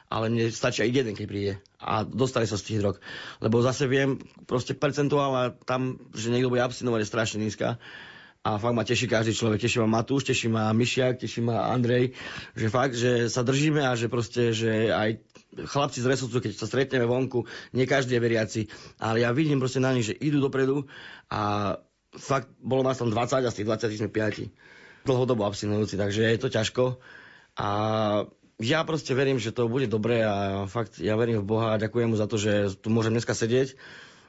ale mne stačí aj jeden, keď príde a dostane sa z tých drog. Lebo zase viem, proste percentuálne tam, že niekto bude abstinovať je strašne nízka a fakt ma teší každý človek. Teší ma Matúš, teší ma Myšiak, teší ma Andrej, že fakt, že sa držíme a že proste, že aj chlapci z Resúcu, keď sa stretneme vonku, nie každý je veriaci, ale ja vidím proste na nich, že idú dopredu a fakt bolo nás tam 20 a z tých 20 sme 5 dlhodobo abstinujúci, takže je to ťažko. A ja proste verím, že to bude dobré a fakt ja verím v Boha a ďakujem mu za to, že tu môžem dneska sedieť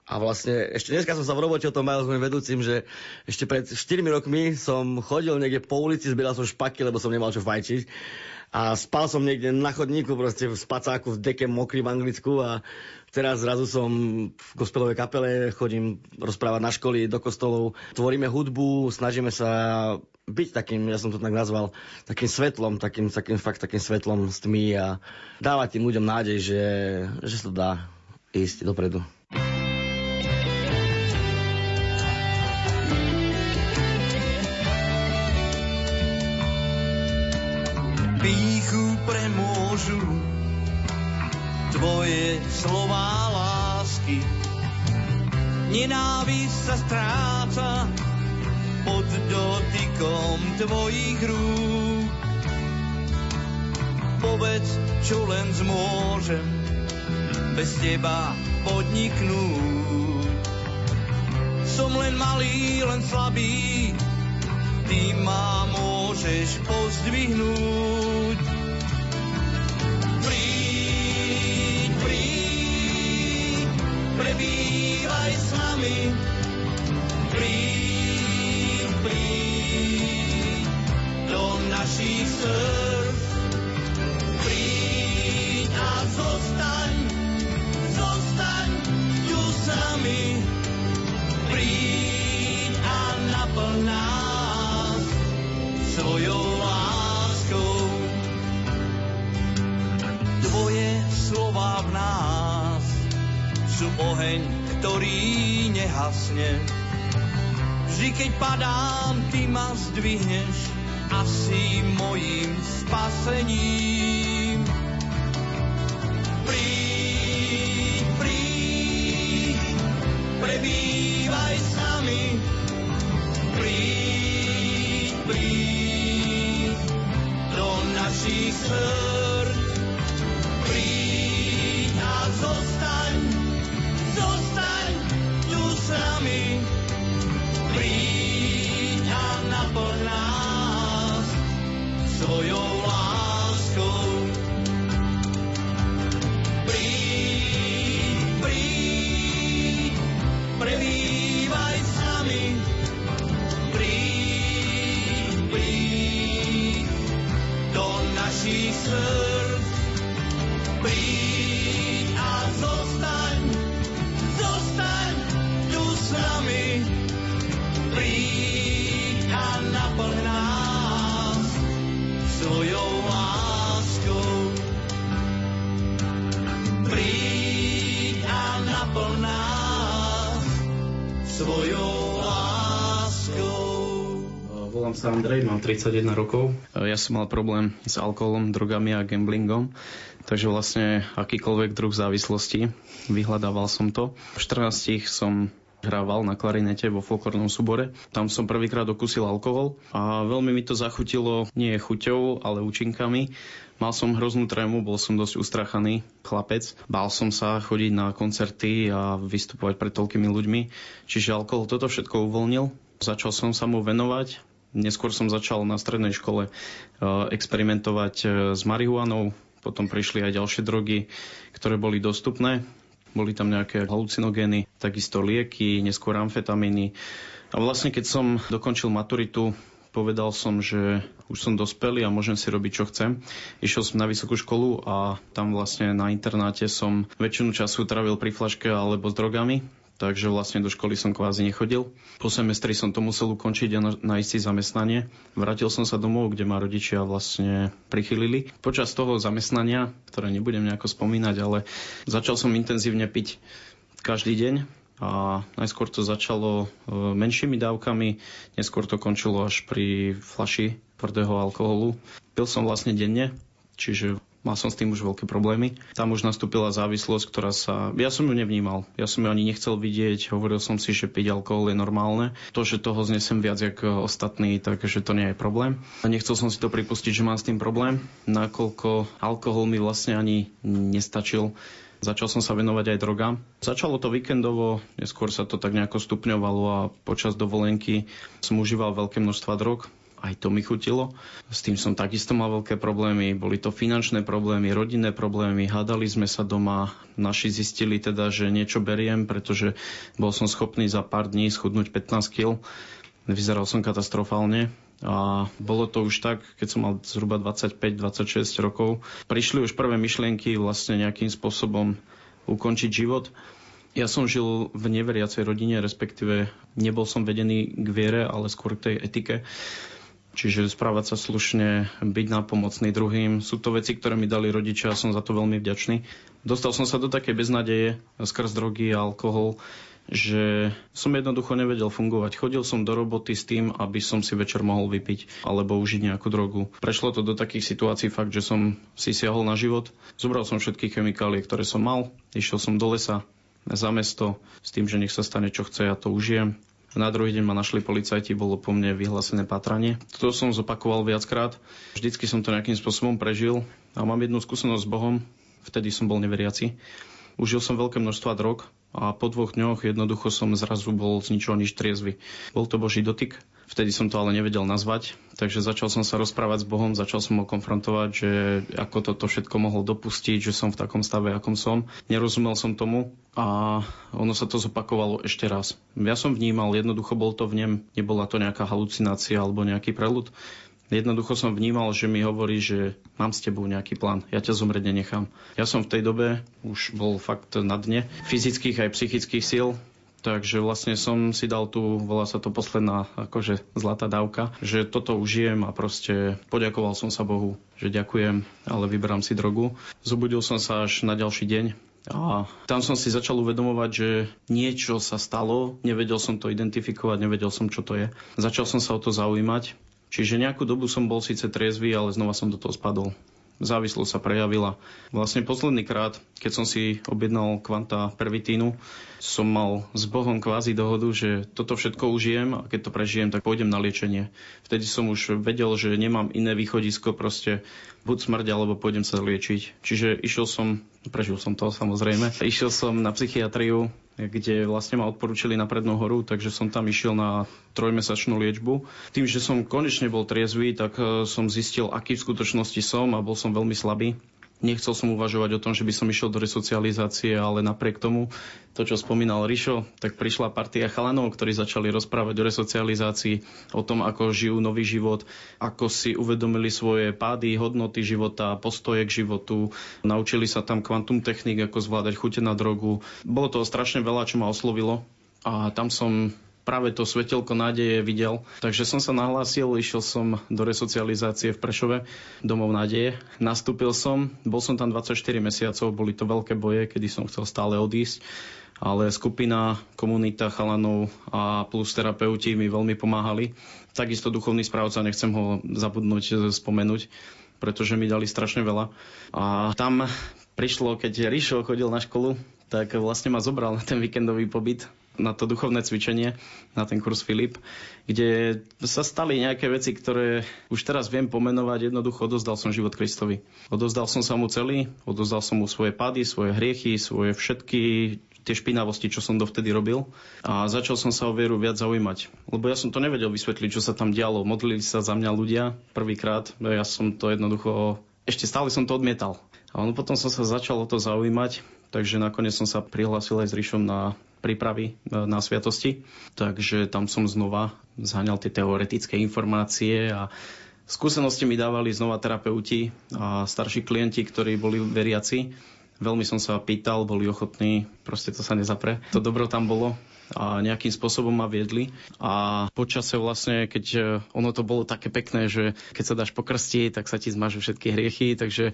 a vlastne ešte dneska som sa v robote o tom mal s mojim vedúcim, že ešte pred 4 rokmi som chodil niekde po ulici, zbieral som špaky, lebo som nemal čo fajčiť. A spal som niekde na chodníku, proste v spacáku, v deke mokrý v Anglicku a teraz zrazu som v gospelovej kapele, chodím rozprávať na školy, do kostolov, tvoríme hudbu, snažíme sa byť takým, ja som to tak nazval, takým svetlom, takým, takým fakt takým svetlom s tmy a dávať tým ľuďom nádej, že, že sa dá ísť dopredu. Píchu premôžu tvoje slová lásky. Nenávisť sa stráca pod dotykom tvojich rúk. Povedz, čo len zmôžem bez teba podniknúť. Som len malý, len slabý, ty ma môžeš pozdvihnúť. Príď, príď, prebývaj s nami. Príď, príď do našich srdc. Príď a zostaň, oheň, ktorý nehasne. Vždy, keď padám, ty ma zdvihneš a si mojim spasením. Príď, príď, prebývaj s nami. Príď, príď, našich srdc. Príď a zostaň sa Andrej, mám 31 rokov. Ja som mal problém s alkoholom, drogami a gamblingom, takže vlastne akýkoľvek druh závislosti, vyhľadával som to. V 14 som hrával na klarinete vo folklórnom súbore. Tam som prvýkrát okusil alkohol a veľmi mi to zachutilo nie chuťou, ale účinkami. Mal som hroznú trému, bol som dosť ustrachaný chlapec. Bál som sa chodiť na koncerty a vystupovať pred toľkými ľuďmi. Čiže alkohol toto všetko uvoľnil. Začal som sa mu venovať. Neskôr som začal na strednej škole eh, experimentovať eh, s marihuanou. Potom prišli aj ďalšie drogy, ktoré boli dostupné. Boli tam nejaké halucinogény, takisto lieky, neskôr amfetamíny. A vlastne keď som dokončil maturitu, povedal som, že už som dospelý a môžem si robiť, čo chcem. Išiel som na vysokú školu a tam vlastne na internáte som väčšinu času trávil pri flaške alebo s drogami takže vlastne do školy som kvázi nechodil. Po semestri som to musel ukončiť a nájsť si zamestnanie. Vrátil som sa domov, kde ma rodičia vlastne prichylili. Počas toho zamestnania, ktoré nebudem nejako spomínať, ale začal som intenzívne piť každý deň a najskôr to začalo e, menšími dávkami, neskôr to končilo až pri flaši tvrdého alkoholu. Pil som vlastne denne, čiže Mal som s tým už veľké problémy. Tam už nastúpila závislosť, ktorá sa... Ja som ju nevnímal. Ja som ju ani nechcel vidieť. Hovoril som si, že piť alkohol je normálne. To, že toho znesem viac ako ostatní, takže to nie je problém. Nechcel som si to pripustiť, že mám s tým problém, nakoľko alkohol mi vlastne ani nestačil. Začal som sa venovať aj drogám. Začalo to víkendovo, neskôr sa to tak nejako stupňovalo a počas dovolenky som užíval veľké množstva drog aj to mi chutilo. S tým som takisto mal veľké problémy. Boli to finančné problémy, rodinné problémy. Hádali sme sa doma. Naši zistili teda, že niečo beriem, pretože bol som schopný za pár dní schudnúť 15 kg. Vyzeral som katastrofálne. A bolo to už tak, keď som mal zhruba 25-26 rokov. Prišli už prvé myšlienky vlastne nejakým spôsobom ukončiť život. Ja som žil v neveriacej rodine, respektíve nebol som vedený k viere, ale skôr k tej etike. Čiže správať sa slušne, byť nápomocný druhým. Sú to veci, ktoré mi dali rodičia a som za to veľmi vďačný. Dostal som sa do takej beznadeje skrz drogy a alkohol, že som jednoducho nevedel fungovať. Chodil som do roboty s tým, aby som si večer mohol vypiť alebo užiť nejakú drogu. Prešlo to do takých situácií fakt, že som si siahol na život. Zobral som všetky chemikálie, ktoré som mal. Išiel som do lesa, za mesto s tým, že nech sa stane čo chce, ja to užijem. Na druhý deň ma našli policajti, bolo po mne vyhlásené patranie. To som zopakoval viackrát. Vždycky som to nejakým spôsobom prežil a mám jednu skúsenosť s Bohom. Vtedy som bol neveriaci. Užil som veľké množstva drog a po dvoch dňoch jednoducho som zrazu bol z ničoho nič triezvy. Bol to Boží dotyk, vtedy som to ale nevedel nazvať, takže začal som sa rozprávať s Bohom, začal som ho konfrontovať, že ako toto všetko mohol dopustiť, že som v takom stave, akom som. Nerozumel som tomu a ono sa to zopakovalo ešte raz. Ja som vnímal, jednoducho bol to v nem, nebola to nejaká halucinácia alebo nejaký prelud. Jednoducho som vnímal, že mi hovorí, že mám s tebou nejaký plán, ja ťa zomrieť nenechám. Ja som v tej dobe už bol fakt na dne fyzických aj psychických síl, Takže vlastne som si dal tu, volá sa to posledná akože zlatá dávka, že toto užijem a proste poďakoval som sa Bohu, že ďakujem, ale vyberám si drogu. Zobudil som sa až na ďalší deň, a tam som si začal uvedomovať, že niečo sa stalo, nevedel som to identifikovať, nevedel som, čo to je. Začal som sa o to zaujímať Čiže nejakú dobu som bol síce triezvy, ale znova som do toho spadol. Závislosť sa prejavila. Vlastne posledný krát, keď som si objednal kvanta pervitínu, som mal s Bohom kvázi dohodu, že toto všetko užijem a keď to prežijem, tak pôjdem na liečenie. Vtedy som už vedel, že nemám iné východisko, proste buď smrť, alebo pôjdem sa liečiť. Čiže išiel som, prežil som to samozrejme, išiel som na psychiatriu, kde vlastne ma odporúčili na prednú horu, takže som tam išiel na trojmesačnú liečbu. Tým, že som konečne bol triezvy, tak eh, som zistil, aký v skutočnosti som a bol som veľmi slabý. Nechcel som uvažovať o tom, že by som išiel do resocializácie, ale napriek tomu, to, čo spomínal Rišo, tak prišla partia chalanov, ktorí začali rozprávať o resocializácii, o tom, ako žijú nový život, ako si uvedomili svoje pády, hodnoty života, postoje k životu. Naučili sa tam kvantum technik, ako zvládať chute na drogu. Bolo toho strašne veľa, čo ma oslovilo a tam som práve to svetelko nádeje videl. Takže som sa nahlásil, išiel som do resocializácie v Prešove, domov nádeje. Nastúpil som, bol som tam 24 mesiacov, boli to veľké boje, kedy som chcel stále odísť ale skupina, komunita chalanov a plus terapeuti mi veľmi pomáhali. Takisto duchovný správca, nechcem ho zabudnúť, spomenúť, pretože mi dali strašne veľa. A tam prišlo, keď Rišo chodil na školu, tak vlastne ma zobral na ten víkendový pobyt na to duchovné cvičenie, na ten kurz Filip, kde sa stali nejaké veci, ktoré už teraz viem pomenovať. Jednoducho odozdal som život Kristovi. Odozdal som sa mu celý, odozdal som mu svoje pady, svoje hriechy, svoje všetky tie špinavosti, čo som dovtedy robil a začal som sa o vieru viac zaujímať. Lebo ja som to nevedel vysvetliť, čo sa tam dialo. Modlili sa za mňa ľudia prvýkrát, no ja som to jednoducho, ešte stále som to odmietal. A potom som sa začal o to zaujímať, takže nakoniec som sa prihlásil aj s Ríšom na prípravy e, na sviatosti. Takže tam som znova zháňal tie teoretické informácie a skúsenosti mi dávali znova terapeuti a starší klienti, ktorí boli veriaci. Veľmi som sa pýtal, boli ochotní, proste to sa nezapre. To dobro tam bolo a nejakým spôsobom ma viedli. A počase vlastne, keď e, ono to bolo také pekné, že keď sa dáš pokrstiť, tak sa ti zmažu všetky hriechy, takže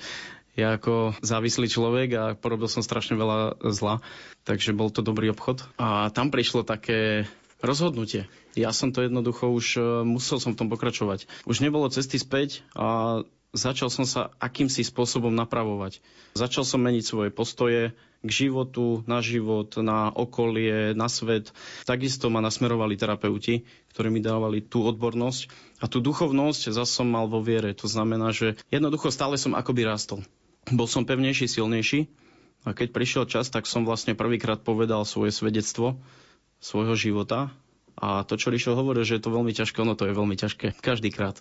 ja ako závislý človek a porobil som strašne veľa zla, takže bol to dobrý obchod. A tam prišlo také rozhodnutie. Ja som to jednoducho už e, musel som v tom pokračovať. Už nebolo cesty späť a začal som sa akýmsi spôsobom napravovať. Začal som meniť svoje postoje k životu, na život, na okolie, na svet. Takisto ma nasmerovali terapeuti, ktorí mi dávali tú odbornosť. A tú duchovnosť zase som mal vo viere. To znamená, že jednoducho stále som akoby rástol bol som pevnejší, silnejší. A keď prišiel čas, tak som vlastne prvýkrát povedal svoje svedectvo svojho života. A to, čo Rišo hovorí, že je to veľmi ťažké, ono to je veľmi ťažké. Každýkrát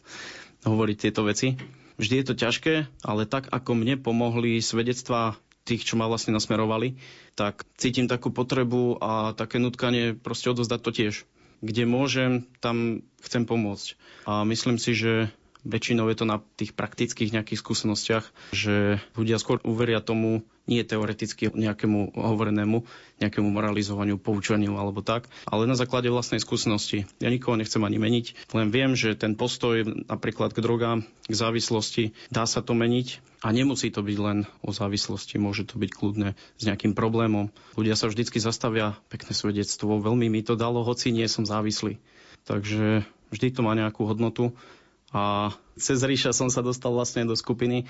hovoriť tieto veci. Vždy je to ťažké, ale tak ako mne pomohli svedectvá tých, čo ma vlastne nasmerovali, tak cítim takú potrebu a také nutkanie proste odozdať to tiež. Kde môžem, tam chcem pomôcť. A myslím si, že Väčšinou je to na tých praktických nejakých skúsenostiach, že ľudia skôr uveria tomu, nie teoreticky nejakému hovorenému, nejakému moralizovaniu, poučaniu alebo tak, ale na základe vlastnej skúsenosti. Ja nikoho nechcem ani meniť, len viem, že ten postoj napríklad k drogám, k závislosti, dá sa to meniť a nemusí to byť len o závislosti, môže to byť kľudne s nejakým problémom. Ľudia sa vždycky zastavia, pekné svedectvo, veľmi mi to dalo, hoci nie som závislý. Takže vždy to má nejakú hodnotu a cez Ríša som sa dostal vlastne do skupiny,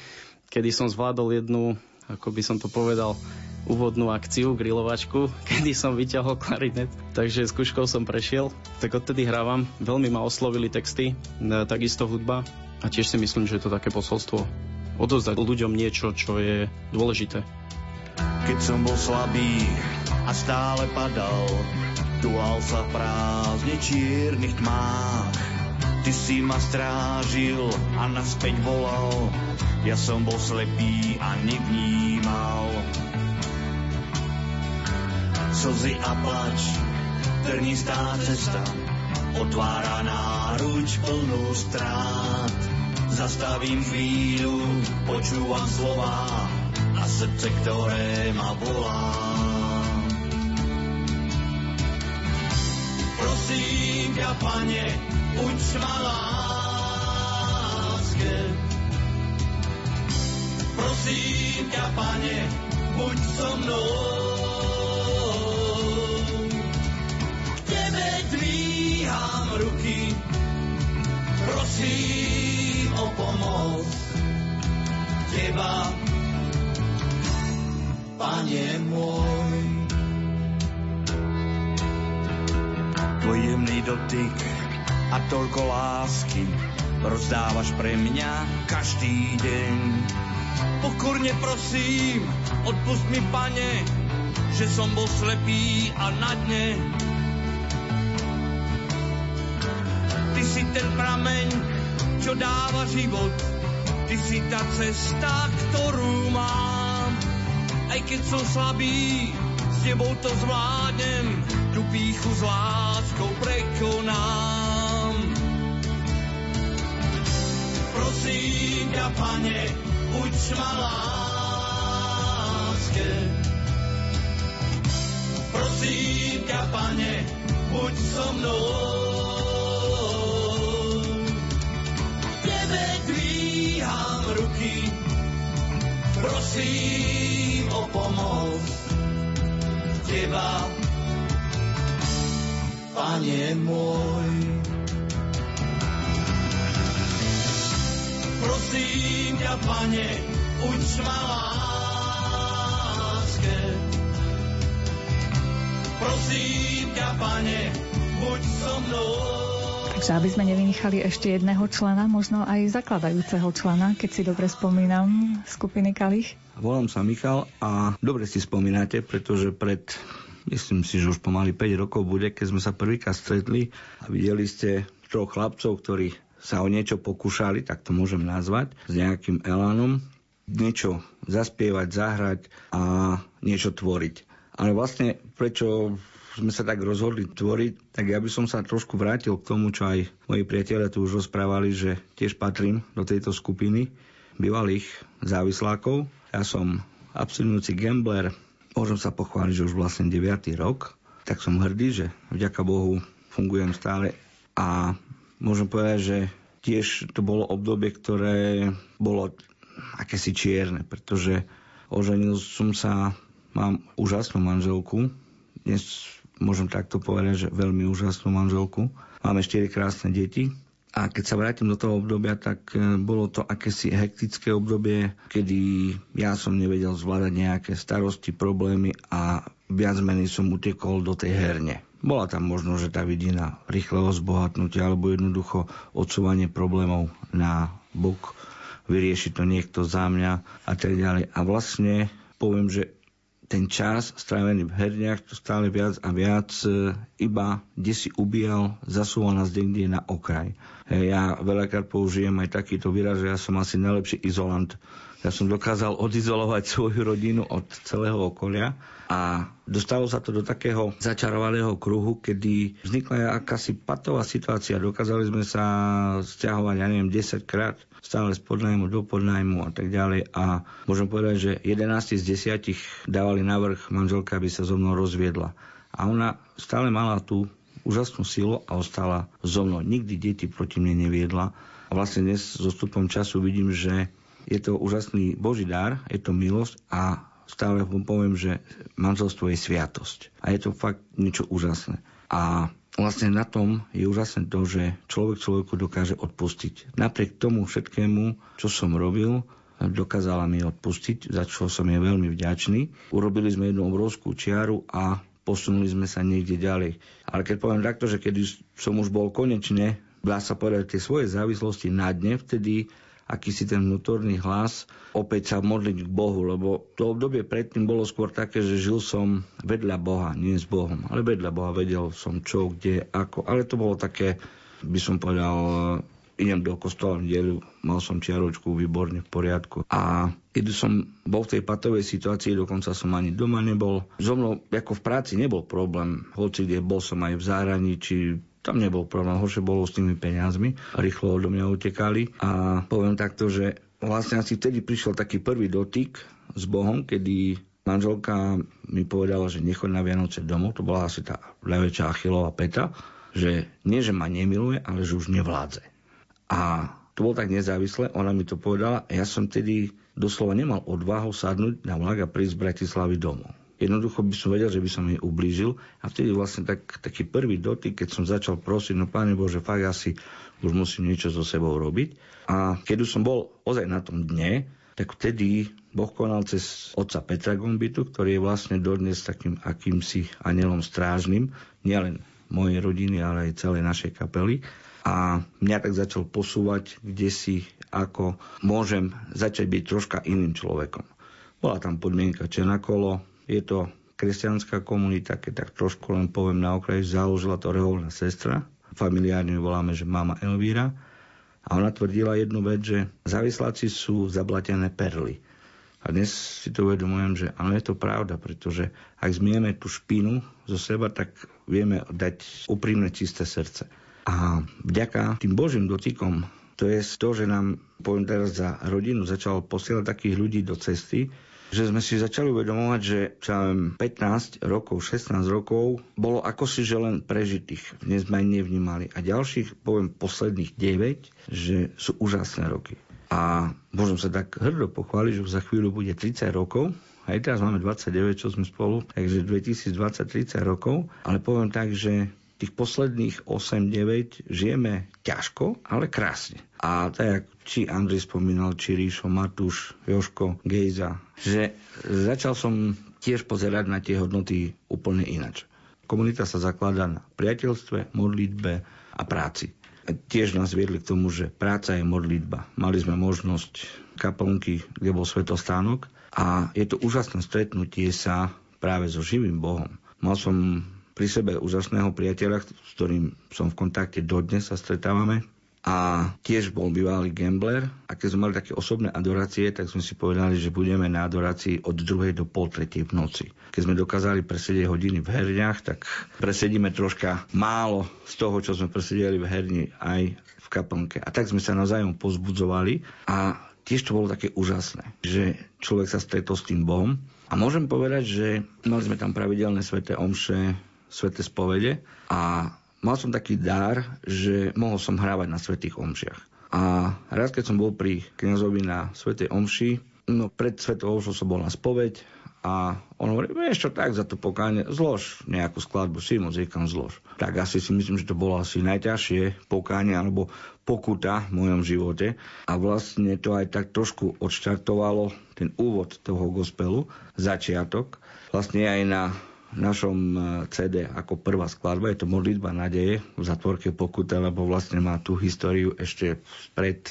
kedy som zvládol jednu, ako by som to povedal, úvodnú akciu, grilovačku, kedy som vyťahol klarinet. Takže skúškou som prešiel, tak odtedy hrávam. Veľmi ma oslovili texty, e, takisto hudba a tiež si myslím, že je to také posolstvo. Odozdať ľuďom niečo, čo je dôležité. Keď som bol slabý a stále padal, dual sa prázdne čiernych tmách Ty si ma strážil a naspäť volal, ja som bol slepý a nevnímal. Slzy a plač, trnistá cesta, otvára náruč plnú strát. Zastavím chvíľu, počúvam slova a srdce, ktoré ma volá. Prosím ťa, pane, buď ma láske. Prosím ťa, pane, buď so mnou. K tebe dvíham ruky, prosím o pomoc. Teba, pane môj. Tvoj jemný dotyk a toľko lásky rozdávaš pre mňa každý deň. Pokorne prosím, odpust mi, pane, že som bol slepý a na dne. Ty si ten prameň, čo dáva život, ty si tá cesta, ktorú mám. Aj keď som slabý, s tebou to zvládnem, tú píchu s láskou prekonám. prosím ťa, pane, buď ma láske. Prosím ťa, pane, buď so mnou. Tebe dvíham ruky, prosím o pomoc. Teba, Pane môj. Prosím ťa, Pane, uč ma láske. Prosím ťa, Pane, buď so mnou. Takže aby sme nevynechali ešte jedného člena, možno aj zakladajúceho člena, keď si dobre spomínam, skupiny Kalich. Volám sa Michal a dobre si spomínate, pretože pred myslím si, že už pomaly 5 rokov bude, keď sme sa prvýkrát stretli a videli ste troch chlapcov, ktorí sa o niečo pokúšali, tak to môžem nazvať, s nejakým elánom, niečo zaspievať, zahrať a niečo tvoriť. Ale vlastne prečo sme sa tak rozhodli tvoriť, tak ja by som sa trošku vrátil k tomu, čo aj moji priatelia tu už rozprávali, že tiež patrím do tejto skupiny bývalých závislákov. Ja som abstinujúci gambler, môžem sa pochváliť, že už vlastne 9. rok, tak som hrdý, že vďaka Bohu fungujem stále a môžem povedať, že tiež to bolo obdobie, ktoré bolo akési čierne, pretože oženil som sa, mám úžasnú manželku, dnes môžem takto povedať, že veľmi úžasnú manželku. Máme štyri krásne deti. A keď sa vrátim do toho obdobia, tak e, bolo to akési hektické obdobie, kedy ja som nevedel zvládať nejaké starosti, problémy a viac menej som utekol do tej herne. Bola tam možno, že tá vidina rýchleho zbohatnutia alebo jednoducho odsúvanie problémov na bok, vyrieši to niekto za mňa a tak ďalej. A vlastne poviem, že ten čas strávený v herniach to stále viac a viac e, iba kde si ubíjal, zasúval nás niekde na okraj. E, ja veľakrát použijem aj takýto výraz, že ja som asi najlepší izolant. Ja som dokázal odizolovať svoju rodinu od celého okolia a dostalo sa to do takého začarovaného kruhu, kedy vznikla akási patová situácia. Dokázali sme sa stiahovať, ja neviem, 10 krát stále z podnajmu do podnajmu a tak ďalej. A môžem povedať, že 11 z 10 dávali navrh manželka, aby sa so mnou rozviedla. A ona stále mala tú úžasnú silu a ostala so mnou. Nikdy deti proti mne neviedla. A vlastne dnes so stupom času vidím, že je to úžasný Boží dar, je to milosť a stále poviem, že manželstvo je sviatosť. A je to fakt niečo úžasné. A vlastne na tom je úžasné to, že človek človeku dokáže odpustiť. Napriek tomu všetkému, čo som robil, dokázala mi odpustiť, za čo som je veľmi vďačný. Urobili sme jednu obrovskú čiaru a posunuli sme sa niekde ďalej. Ale keď poviem takto, že kedy som už bol konečne, dá sa povedať, tie svoje závislosti na dne, vtedy akýsi ten vnútorný hlas, opäť sa modliť k Bohu, lebo to obdobie predtým bolo skôr také, že žil som vedľa Boha, nie s Bohom, ale vedľa Boha vedel som čo, kde, ako, ale to bolo také, by som povedal, idem do kostola v nedelu, mal som čiaročku výborne v poriadku. A keď som bol v tej patovej situácii, dokonca som ani doma nebol. So mnou, ako v práci, nebol problém. Hoci kde bol som aj v zahraničí, tam nebol problém, horšie bolo s tými peniazmi, rýchlo odo mňa utekali a poviem takto, že vlastne asi vtedy prišiel taký prvý dotyk s Bohom, kedy manželka mi povedala, že nechoď na Vianoce domov, to bola asi tá najväčšia achilová peta, že nie, že ma nemiluje, ale že už nevládze. A to bolo tak nezávisle, ona mi to povedala a ja som tedy doslova nemal odvahu sadnúť na vlak a prísť z Bratislavy domov. Jednoducho by som vedel, že by som jej ublížil a vtedy vlastne tak, taký prvý dotyk, keď som začal prosiť, no Pane Bože, fakt asi už musím niečo so sebou robiť. A keď už som bol ozaj na tom dne, tak vtedy Boh konal cez otca Petra Gombitu, ktorý je vlastne dodnes takým akýmsi anielom strážnym, nielen mojej rodiny, ale aj celej našej kapely. A mňa tak začal posúvať, kde si ako môžem začať byť troška iným človekom. Bola tam podmienka Čenakolo, je to kresťanská komunita, keď tak trošku len poviem na okraj, založila to reholná sestra. Familiárne voláme, že mama Elvíra. A ona tvrdila jednu vec, že závisláci sú zablatené perly. A dnes si to uvedomujem, že áno, je to pravda, pretože ak zmieme tú špinu zo seba, tak vieme dať úprimné čisté srdce. A vďaka tým Božím dotykom, to je to, že nám, poviem teraz za rodinu, začal posielať takých ľudí do cesty, že sme si začali uvedomovať, že čo ja 15 rokov, 16 rokov bolo ako si, že len prežitých. Dnes sme aj nevnímali. A ďalších, poviem, posledných 9, že sú úžasné roky. A môžem sa tak hrdo pochváliť, že za chvíľu bude 30 rokov, aj teraz máme 29, čo sme spolu, takže 2020-30 rokov, ale poviem tak, že tých posledných 8-9 žijeme ťažko, ale krásne. A tak, či Andrej spomínal, či Ríšo, Matúš, Joško, Gejza, že začal som tiež pozerať na tie hodnoty úplne inač. Komunita sa zakladá na priateľstve, modlitbe a práci. A tiež nás viedli k tomu, že práca je modlitba. Mali sme možnosť kaplnky, kde bol svetostánok a je to úžasné stretnutie sa práve so živým Bohom. Mal som pri sebe úžasného priateľa, s ktorým som v kontakte dodnes sa stretávame. A tiež bol bývalý gambler. A keď sme mali také osobné adorácie, tak sme si povedali, že budeme na adorácii od druhej do pol tretej v noci. Keď sme dokázali presedieť hodiny v herniach, tak presedíme troška málo z toho, čo sme presedeli v herni aj v kaplnke. A tak sme sa navzájom pozbudzovali a tiež to bolo také úžasné, že človek sa stretol s tým Bohom. A môžem povedať, že mali sme tam pravidelné sveté omše, sveté spovede a mal som taký dar, že mohol som hrávať na svetých omšiach. A raz, keď som bol pri kniazovi na svetej omši, no pred svetou omšou som bol na spoveď a on hovorí, vieš čo, tak za to pokáne, zlož nejakú skladbu, si riekam zlož. Tak asi si myslím, že to bolo asi najťažšie pokáne alebo pokuta v mojom živote. A vlastne to aj tak trošku odštartovalo ten úvod toho gospelu, začiatok. Vlastne aj na našom e, CD ako prvá skladba. Je to Modlitba nadeje v zatvorke pokuta, lebo vlastne má tú históriu ešte pred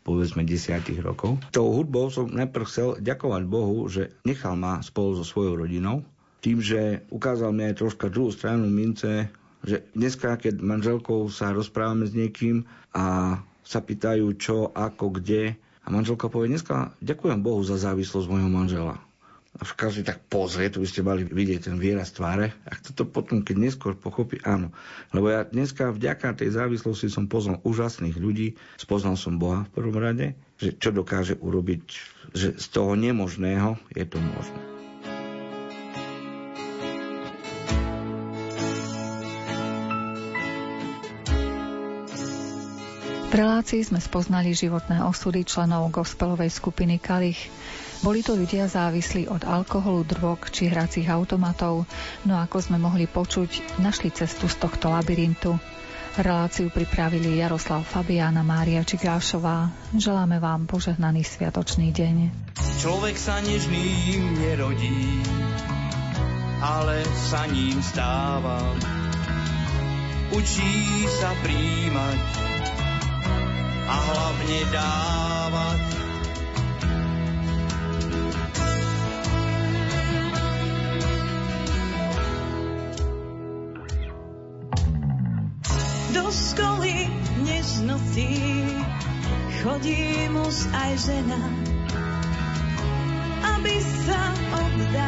povedzme desiatich rokov. Tou hudbou som najprv chcel ďakovať Bohu, že nechal ma spolu so svojou rodinou, tým, že ukázal mi aj troška druhú stranu mince, že dneska, keď manželkou sa rozprávame s niekým a sa pýtajú čo, ako, kde, a manželka povie, dneska ďakujem Bohu za závislosť mojho manžela a každý tak pozrie, tu by ste mali vidieť ten výraz tváre. A toto potom, keď neskôr pochopí, áno. Lebo ja dneska vďaka tej závislosti som poznal úžasných ľudí, spoznal som Boha v prvom rade, že čo dokáže urobiť, že z toho nemožného je to možné. V relácii sme spoznali životné osudy členov gospelovej skupiny Kalich. Boli to ľudia závislí od alkoholu, drog či hracích automatov, no ako sme mohli počuť, našli cestu z tohto labyrintu. Reláciu pripravili Jaroslav Fabiana, Mária Čigášová. Želáme vám požehnaný sviatočný deň. Človek sa nežným nerodí, ale sa ním stáva. Učí sa príjmať a hlavne dávať školy nežnosti chodí muž aj žena, aby sa obdarili.